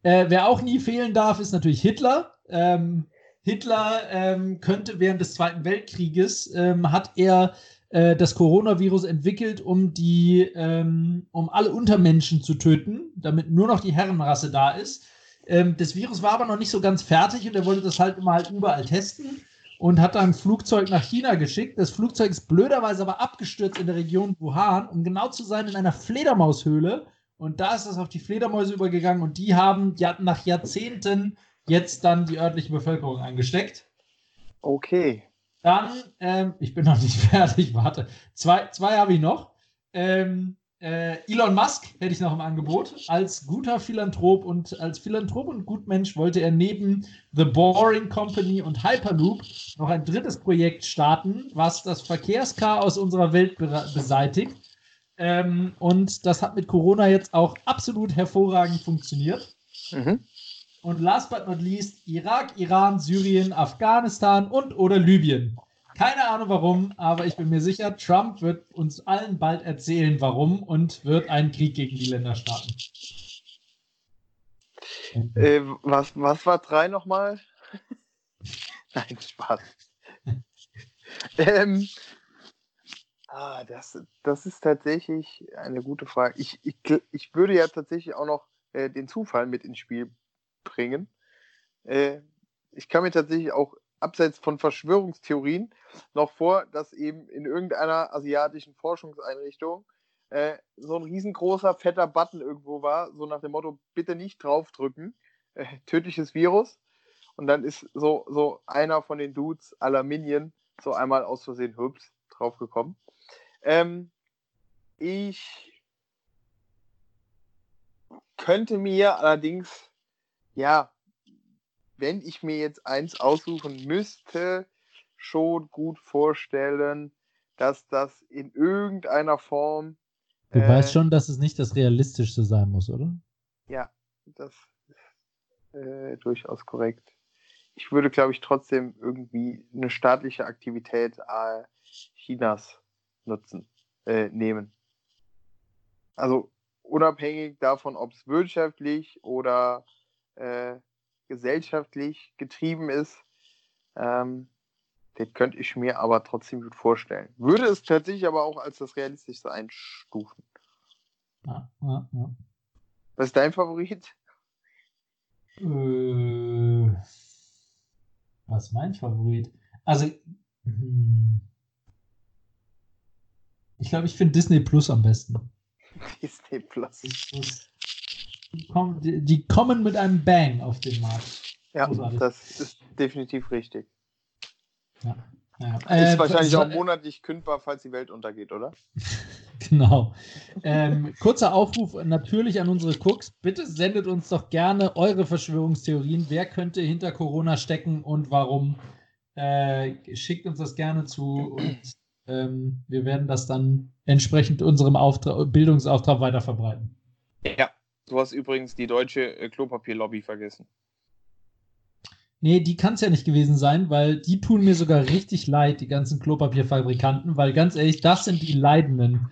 äh, wer auch nie fehlen darf, ist natürlich Hitler. Ähm, Hitler ähm, könnte während des Zweiten Weltkrieges, ähm, hat er äh, das Coronavirus entwickelt, um die, ähm, um alle Untermenschen zu töten, damit nur noch die Herrenrasse da ist. Ähm, das Virus war aber noch nicht so ganz fertig und er wollte das halt immer halt überall testen und hat dann ein Flugzeug nach China geschickt. Das Flugzeug ist blöderweise aber abgestürzt in der Region Wuhan, um genau zu sein, in einer Fledermaushöhle. Und da ist es auf die Fledermäuse übergegangen und die haben ja, nach Jahrzehnten jetzt dann die örtliche Bevölkerung angesteckt. Okay. Dann, ähm, ich bin noch nicht fertig, warte. Zwei, zwei habe ich noch. Ähm, äh, Elon Musk hätte ich noch im Angebot. Als guter Philanthrop und als Philanthrop und Gutmensch wollte er neben The Boring Company und Hyperloop noch ein drittes Projekt starten, was das Verkehrschaos unserer Welt be beseitigt. Ähm, und das hat mit Corona jetzt auch absolut hervorragend funktioniert. Mhm. Und last but not least, Irak, Iran, Syrien, Afghanistan und oder Libyen. Keine Ahnung warum, aber ich bin mir sicher, Trump wird uns allen bald erzählen, warum und wird einen Krieg gegen die Länder starten. Äh, was, was war drei nochmal? Nein, Spaß. ähm, ah, das, das ist tatsächlich eine gute Frage. Ich, ich, ich würde ja tatsächlich auch noch äh, den Zufall mit ins Spiel bringen. Äh, ich kann mir tatsächlich auch abseits von Verschwörungstheorien noch vor, dass eben in irgendeiner asiatischen Forschungseinrichtung äh, so ein riesengroßer, fetter Button irgendwo war, so nach dem Motto, bitte nicht draufdrücken. äh, tödliches Virus. Und dann ist so, so einer von den Dudes aller Minion so einmal aus Versehen hübsch draufgekommen. Ähm, ich könnte mir allerdings, ja, wenn ich mir jetzt eins aussuchen müsste, schon gut vorstellen, dass das in irgendeiner Form. Du äh, weißt schon, dass es nicht das Realistischste sein muss, oder? Ja, das ist äh, durchaus korrekt. Ich würde, glaube ich, trotzdem irgendwie eine staatliche Aktivität äh, Chinas nutzen, äh, nehmen. Also unabhängig davon, ob es wirtschaftlich oder äh, gesellschaftlich getrieben ist, ähm, das könnte ich mir aber trotzdem gut vorstellen. Würde es tatsächlich aber auch als das Realistischste einstufen. Ja, ja, ja. Was ist dein Favorit? Äh, was ist mein Favorit? Also, hm, ich glaube, ich finde Disney Plus am besten. Disney Plus. Die kommen, die, kommen mit einem Bang auf den Markt. Ja, Großartig. das ist definitiv richtig. Ja. Ja. Ist äh, wahrscheinlich auch monatlich kündbar, falls die Welt untergeht, oder? genau. Ähm, kurzer Aufruf natürlich an unsere Cooks. Bitte sendet uns doch gerne eure Verschwörungstheorien. Wer könnte hinter Corona stecken und warum? Äh, schickt uns das gerne zu und ähm, wir werden das dann entsprechend unserem Auftrag, Bildungsauftrag weiter verbreiten. Ja, du hast übrigens die deutsche äh, Klopapierlobby vergessen. Nee, die kann es ja nicht gewesen sein, weil die tun mir sogar richtig leid, die ganzen Klopapierfabrikanten, weil ganz ehrlich, das sind die Leidenden.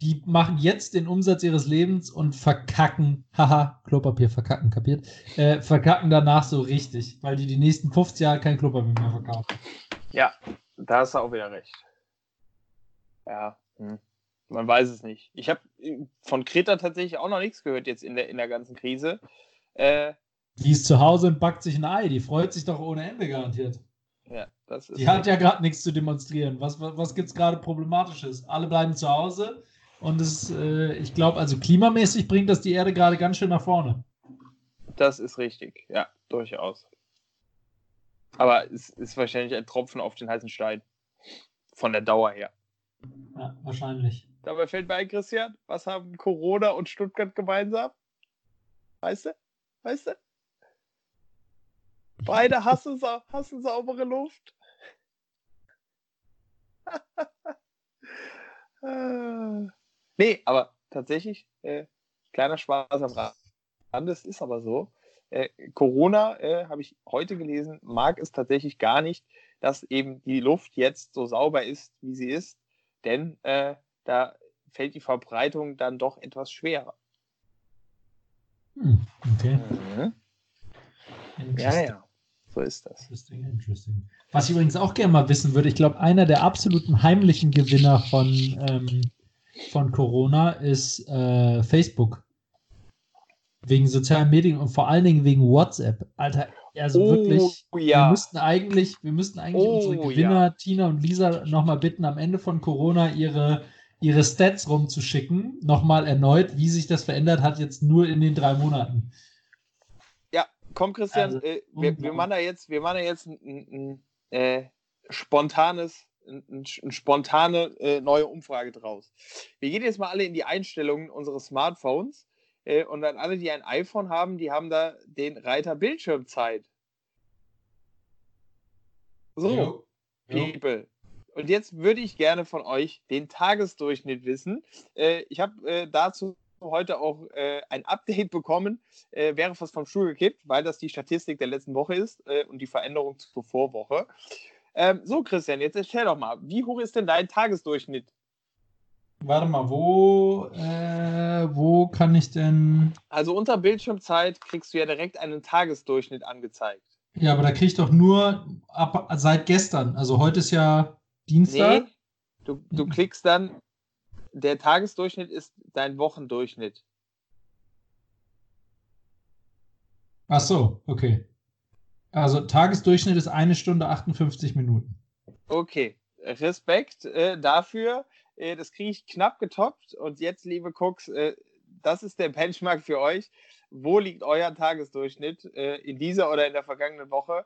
Die machen jetzt den Umsatz ihres Lebens und verkacken, haha, Klopapier verkacken, kapiert? Äh, verkacken danach so richtig, weil die die nächsten 50 Jahre kein Klopapier mehr verkaufen. Ja, da hast du auch wieder recht. Ja, hm. Man weiß es nicht. Ich habe von Kreta tatsächlich auch noch nichts gehört jetzt in der, in der ganzen Krise. Äh, die ist zu Hause und backt sich ein Ei. Die freut sich doch ohne Ende garantiert. Ja, das ist. Die hat ja gerade nichts zu demonstrieren. Was, was, was gibt es gerade Problematisches? Alle bleiben zu Hause und es, äh, ich glaube, also klimamäßig bringt das die Erde gerade ganz schön nach vorne. Das ist richtig, ja, durchaus. Aber es ist wahrscheinlich ein Tropfen auf den heißen Stein. Von der Dauer her. Ja, wahrscheinlich. Dabei fällt mir ein, Christian, was haben Corona und Stuttgart gemeinsam? Weißt du? Weißt du? Beide hassen, hassen saubere Luft. nee, aber tatsächlich, äh, kleiner Spaß am Rande, es ist aber so. Äh, Corona, äh, habe ich heute gelesen, mag es tatsächlich gar nicht, dass eben die Luft jetzt so sauber ist, wie sie ist, denn äh, da fällt die Verbreitung dann doch etwas schwerer. Hm, okay. Mhm. Ja, ja. So ist das. Interesting, interesting. Was ich übrigens auch gerne mal wissen würde, ich glaube, einer der absoluten heimlichen Gewinner von, ähm, von Corona ist äh, Facebook. Wegen sozialen Medien und vor allen Dingen wegen WhatsApp. Alter, also oh, wirklich, ja. wir müssten eigentlich, wir müssten eigentlich oh, unsere Gewinner, ja. Tina und Lisa, nochmal bitten, am Ende von Corona ihre, ihre Stats rumzuschicken. Nochmal erneut, wie sich das verändert hat, jetzt nur in den drei Monaten. Komm, Christian, also, äh, wir, wir, machen da jetzt, wir machen da jetzt ein, ein, ein äh, spontanes, eine spontane äh, neue Umfrage draus. Wir gehen jetzt mal alle in die Einstellungen unseres Smartphones äh, und dann alle, die ein iPhone haben, die haben da den Reiter Bildschirmzeit. So, jo. People. Und jetzt würde ich gerne von euch den Tagesdurchschnitt wissen. Äh, ich habe äh, dazu heute auch äh, ein Update bekommen, äh, wäre fast vom Stuhl gekippt, weil das die Statistik der letzten Woche ist äh, und die Veränderung zur Vorwoche. Ähm, so, Christian, jetzt erzähl doch mal, wie hoch ist denn dein Tagesdurchschnitt? Warte mal, wo, äh, wo kann ich denn. Also unter Bildschirmzeit kriegst du ja direkt einen Tagesdurchschnitt angezeigt. Ja, aber da krieg ich doch nur ab, seit gestern. Also heute ist ja Dienstag. Nee, du, du klickst dann der Tagesdurchschnitt ist dein Wochendurchschnitt. Ach so, okay. Also Tagesdurchschnitt ist eine Stunde 58 Minuten. Okay, Respekt äh, dafür. Äh, das kriege ich knapp getoppt. Und jetzt, liebe Cooks, äh, das ist der Benchmark für euch. wo liegt euer Tagesdurchschnitt äh, in dieser oder in der vergangenen Woche?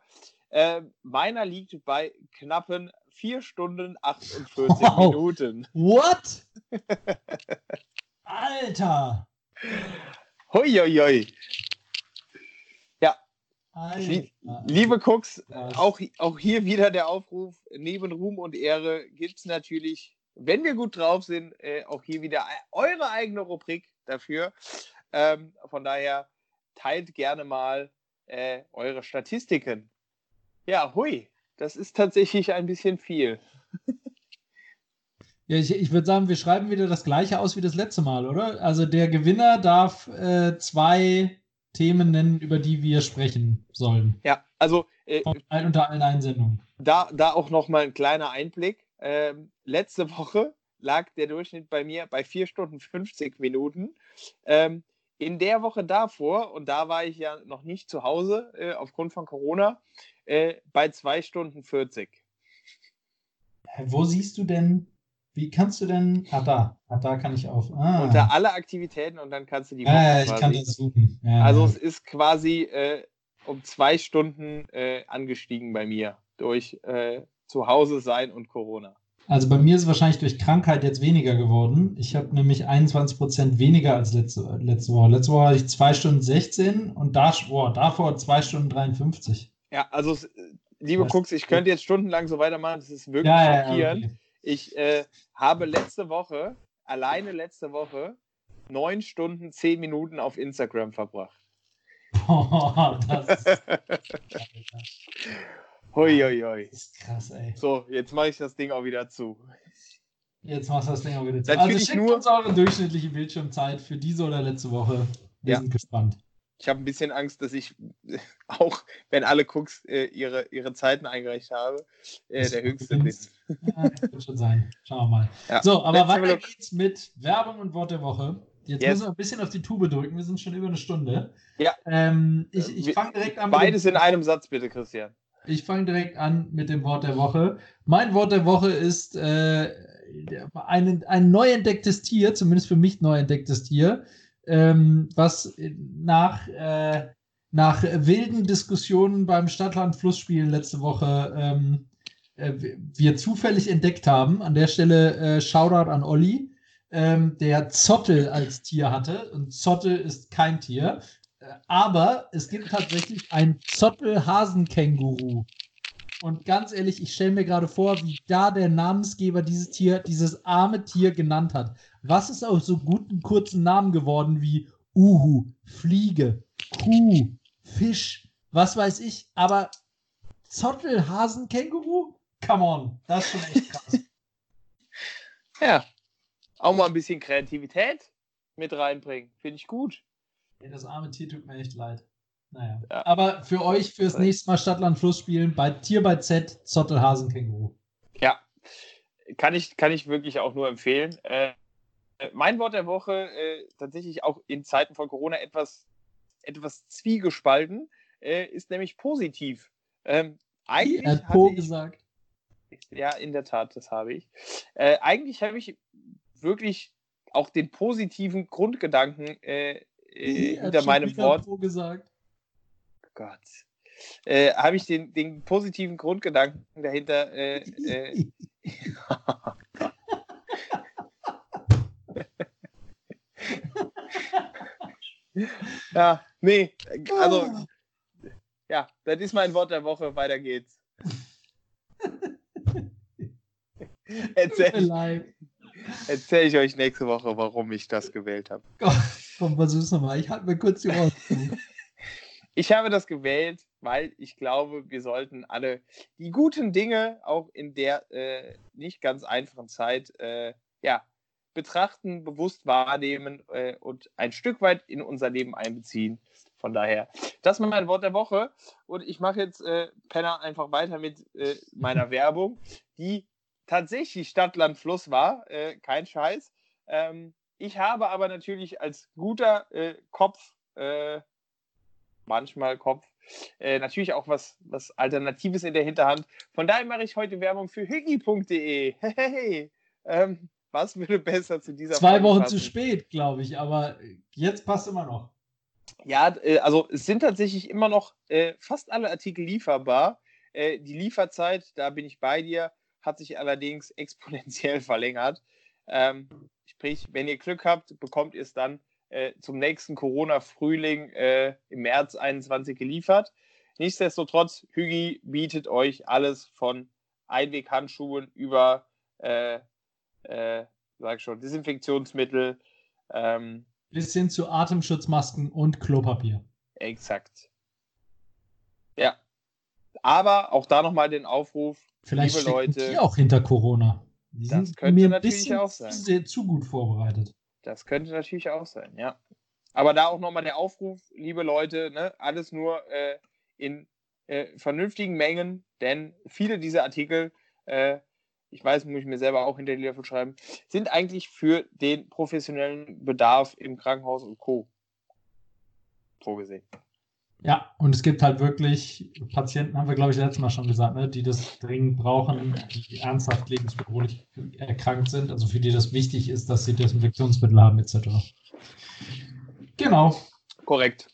Äh, meiner liegt bei knappen 4 Stunden 48 wow. Minuten. What? Alter! Hoi. Ja. Alter. Liebe Cooks, auch, auch hier wieder der Aufruf: Neben Ruhm und Ehre gibt es natürlich, wenn wir gut drauf sind, äh, auch hier wieder eure eigene Rubrik dafür. Ähm, von daher teilt gerne mal äh, eure Statistiken. Ja, hui, das ist tatsächlich ein bisschen viel. Ja, ich, ich würde sagen, wir schreiben wieder das gleiche aus wie das letzte Mal, oder? Also der Gewinner darf äh, zwei Themen nennen, über die wir sprechen sollen. Ja, also äh, unter allen Einsendungen. Da, da auch nochmal ein kleiner Einblick. Ähm, letzte Woche lag der Durchschnitt bei mir bei 4 Stunden 50 Minuten. Ähm, in der Woche davor, und da war ich ja noch nicht zu Hause äh, aufgrund von Corona, äh, bei 2 Stunden 40. Wo siehst du denn, wie kannst du denn, ah da, ah, da kann ich auf. Ah. Unter alle Aktivitäten und dann kannst du die Woche ah, ich kann das suchen. Ja, also es ist quasi äh, um zwei Stunden äh, angestiegen bei mir durch äh, Zuhause sein und Corona. Also bei mir ist es wahrscheinlich durch Krankheit jetzt weniger geworden. Ich habe nämlich 21 Prozent weniger als letzte, letzte Woche. Letzte Woche hatte ich 2 Stunden 16 und da, boah, davor 2 Stunden 53. Ja, also liebe Was? Cooks, ich könnte jetzt stundenlang so weitermachen. Das ist wirklich ja, schockierend. Ja, okay. Ich äh, habe letzte Woche, alleine letzte Woche, 9 Stunden 10 Minuten auf Instagram verbracht. Boah, das ist Hoi, hoi, hoi. Das ist krass, ey. So, jetzt mache ich das Ding auch wieder zu. Jetzt machst du das Ding auch wieder zu. Natürlich also schickt nur uns eure durchschnittliche Bildschirmzeit für diese oder letzte Woche. Wir ja. sind gespannt. Ich habe ein bisschen Angst, dass ich auch, wenn alle Cooks äh, ihre, ihre Zeiten eingereicht habe, äh, der höchste bin. Ja, das wird schon sein. Schauen wir mal. Ja. So, aber Let's weiter geht's mit Werbung und Wort der Woche. Jetzt yes. müssen wir ein bisschen auf die Tube drücken. Wir sind schon über eine Stunde. Ja. Ähm, ich ich fange direkt an. Beides in einem Satz, bitte, Christian. Ich fange direkt an mit dem Wort der Woche. Mein Wort der Woche ist äh, ein, ein neu entdecktes Tier, zumindest für mich neu entdecktes Tier, ähm, was nach, äh, nach wilden Diskussionen beim Stadtland-Flussspielen letzte Woche ähm, äh, wir zufällig entdeckt haben. An der Stelle äh, Shoutout an Olli, ähm, der Zottel als Tier hatte. Und Zottel ist kein Tier aber es gibt tatsächlich ein Zottelhasenkänguru. Und ganz ehrlich, ich stelle mir gerade vor, wie da der Namensgeber dieses Tier, dieses arme Tier genannt hat. Was ist aus so guten kurzen Namen geworden wie Uhu, Fliege, Kuh, Fisch, was weiß ich. Aber Zottelhasenkänguru? Come on, das ist schon echt krass. ja, auch mal ein bisschen Kreativität mit reinbringen. Finde ich gut. Das arme Tier tut mir echt leid. Naja. Ja. Aber für euch fürs nächste Mal Stadtland Fluss spielen bei Tier bei Z, Zottelhasen Känguru. Ja, kann ich, kann ich wirklich auch nur empfehlen. Äh, mein Wort der Woche, äh, tatsächlich auch in Zeiten von Corona etwas, etwas zwiegespalten, äh, ist nämlich positiv. Ähm, eigentlich er hat Po ich, gesagt. Ja, in der Tat, das habe ich. Äh, eigentlich habe ich wirklich auch den positiven Grundgedanken äh, äh, hinter meinem Wort. Gesagt. Gott. Äh, habe ich den, den positiven Grundgedanken dahinter. Äh, äh, ja, nee, also, ja, das ist mein Wort der Woche. Weiter geht's. Erzähl, erzähl ich euch nächste Woche, warum ich das gewählt habe. Komm, versuch's nochmal. Ich halte mir kurz die Ohren Ich habe das gewählt, weil ich glaube, wir sollten alle die guten Dinge auch in der äh, nicht ganz einfachen Zeit äh, ja, betrachten, bewusst wahrnehmen äh, und ein Stück weit in unser Leben einbeziehen. Von daher, das ist mein Wort der Woche. Und ich mache jetzt, äh, Penner, einfach weiter mit äh, meiner Werbung, die tatsächlich Stadt, Land, Fluss war. Äh, kein Scheiß. Ähm, ich habe aber natürlich als guter äh, Kopf, äh, manchmal Kopf, äh, natürlich auch was, was Alternatives in der Hinterhand. Von daher mache ich heute Werbung für hyggi.de. Hey, ähm, was würde besser zu dieser Zwei Wochen passen? zu spät, glaube ich, aber jetzt passt immer noch. Ja, äh, also es sind tatsächlich immer noch äh, fast alle Artikel lieferbar. Äh, die Lieferzeit, da bin ich bei dir, hat sich allerdings exponentiell verlängert. Ähm, sprich, wenn ihr Glück habt, bekommt ihr es dann äh, zum nächsten Corona-Frühling äh, im März 21 geliefert. Nichtsdestotrotz, Hügi bietet euch alles von Einweghandschuhen über, äh, äh, sag schon, Desinfektionsmittel. Ähm, Bis hin zu Atemschutzmasken und Klopapier. Exakt. Ja. Aber auch da nochmal den Aufruf, Vielleicht liebe Leute. Die auch hinter Corona. Die Das sind könnte mir ein natürlich bisschen auch sein. Sehr zu gut vorbereitet. Das könnte natürlich auch sein, ja. Aber da auch nochmal der Aufruf, liebe Leute, ne, alles nur äh, in äh, vernünftigen Mengen, denn viele dieser Artikel, äh, ich weiß, muss ich mir selber auch hinter die Löffel schreiben, sind eigentlich für den professionellen Bedarf im Krankenhaus und Co. vorgesehen. Ja, und es gibt halt wirklich Patienten, haben wir glaube ich letztes Mal schon gesagt, ne, die das dringend brauchen, die ernsthaft lebensbedrohlich erkrankt sind, also für die das wichtig ist, dass sie Desinfektionsmittel haben etc. Genau. Korrekt.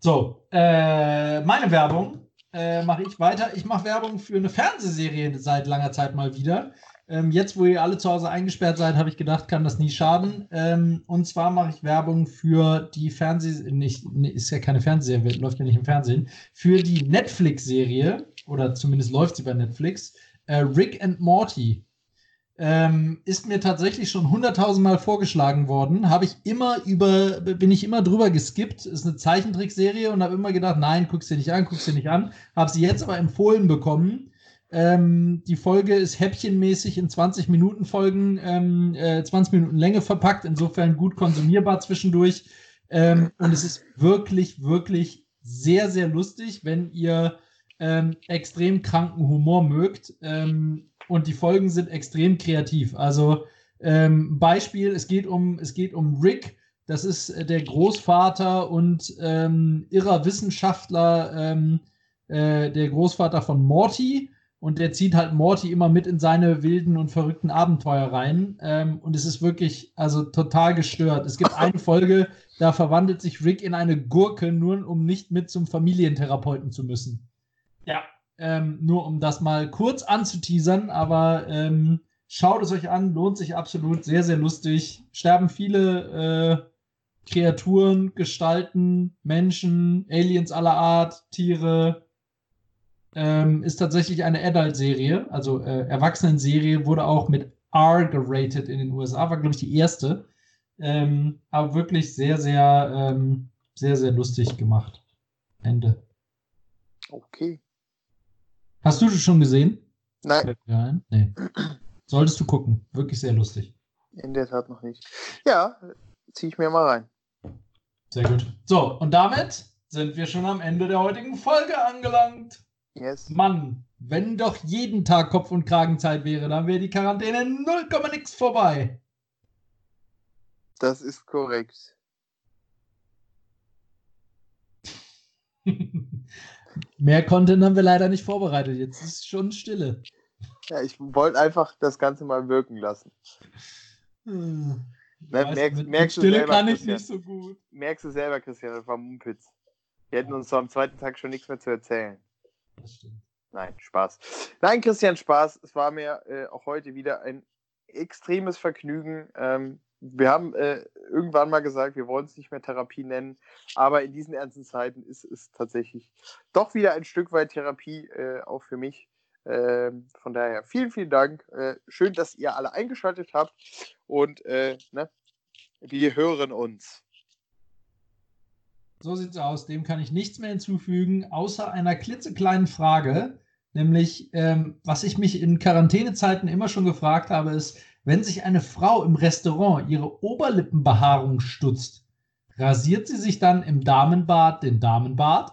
So, äh, meine Werbung äh, mache ich weiter. Ich mache Werbung für eine Fernsehserie seit langer Zeit mal wieder. Ähm, jetzt, wo ihr alle zu Hause eingesperrt seid, habe ich gedacht, kann das nie schaden. Ähm, und zwar mache ich Werbung für die Fernseh... Nicht, nee, ist ja keine Fernsehserie, läuft ja nicht im Fernsehen. Für die Netflix-Serie, oder zumindest läuft sie bei Netflix, äh, Rick and Morty. Ähm, ist mir tatsächlich schon hunderttausendmal vorgeschlagen worden. Habe ich immer über, bin ich immer drüber geskippt. Ist eine Zeichentrickserie und habe immer gedacht, nein, guck's dir nicht an, guck's dir nicht an. Habe sie jetzt aber empfohlen bekommen. Ähm, die Folge ist häppchenmäßig in 20 Minuten Folgen, ähm, äh, 20 Minuten Länge verpackt, insofern gut konsumierbar zwischendurch. Ähm, und es ist wirklich, wirklich sehr, sehr lustig, wenn ihr ähm, extrem kranken Humor mögt. Ähm, und die Folgen sind extrem kreativ. Also ähm, Beispiel, es geht um, es geht um Rick, das ist äh, der Großvater und irrer Wissenschaftler, äh, der Großvater von Morty. Und der zieht halt Morty immer mit in seine wilden und verrückten Abenteuer rein. Ähm, und es ist wirklich, also total gestört. Es gibt eine Folge, da verwandelt sich Rick in eine Gurke, nur um nicht mit zum Familientherapeuten zu müssen. Ja, ähm, nur um das mal kurz anzuteasern, aber ähm, schaut es euch an, lohnt sich absolut, sehr, sehr lustig. Sterben viele äh, Kreaturen, Gestalten, Menschen, Aliens aller Art, Tiere. Ähm, ist tatsächlich eine Adult-Serie, also äh, Erwachsenen-Serie, wurde auch mit R geratet in den USA, war, glaube ich, die erste. Ähm, aber wirklich sehr, sehr, ähm, sehr, sehr lustig gemacht. Ende. Okay. Hast du das schon gesehen? Nein, Fällt mir ein? Nee. Solltest du gucken. Wirklich sehr lustig. in der Tat noch nicht. Ja, ziehe ich mir mal rein. Sehr gut. So, und damit sind wir schon am Ende der heutigen Folge angelangt. Yes. Mann, wenn doch jeden Tag Kopf- und Kragenzeit wäre, dann wäre die Quarantäne 0, nix vorbei. Das ist korrekt. Mehr Content haben wir leider nicht vorbereitet. Jetzt ist schon Stille. Ja, ich wollte einfach das Ganze mal wirken lassen. Hm. Ne, Weiß, merkst- mit, merkst du Stille selber, kann ich Christian. nicht so gut. Merkst du selber, Christian, das war Mumpitz. Wir hätten uns so am zweiten Tag schon nichts mehr zu erzählen. Das stimmt. Nein, Spaß. Nein, Christian, Spaß. Es war mir äh, auch heute wieder ein extremes Vergnügen. Ähm, wir haben äh, irgendwann mal gesagt, wir wollen es nicht mehr Therapie nennen, aber in diesen ernsten Zeiten ist es tatsächlich doch wieder ein Stück weit Therapie, äh, auch für mich. Ähm, von daher vielen, vielen Dank. Äh, schön, dass ihr alle eingeschaltet habt und äh, ne, wir hören uns. So sieht's aus. Dem kann ich nichts mehr hinzufügen, außer einer klitzekleinen Frage. Nämlich, ähm, was ich mich in Quarantänezeiten immer schon gefragt habe, ist, wenn sich eine Frau im Restaurant ihre Oberlippenbehaarung stutzt, rasiert sie sich dann im Damenbad den Damenbart?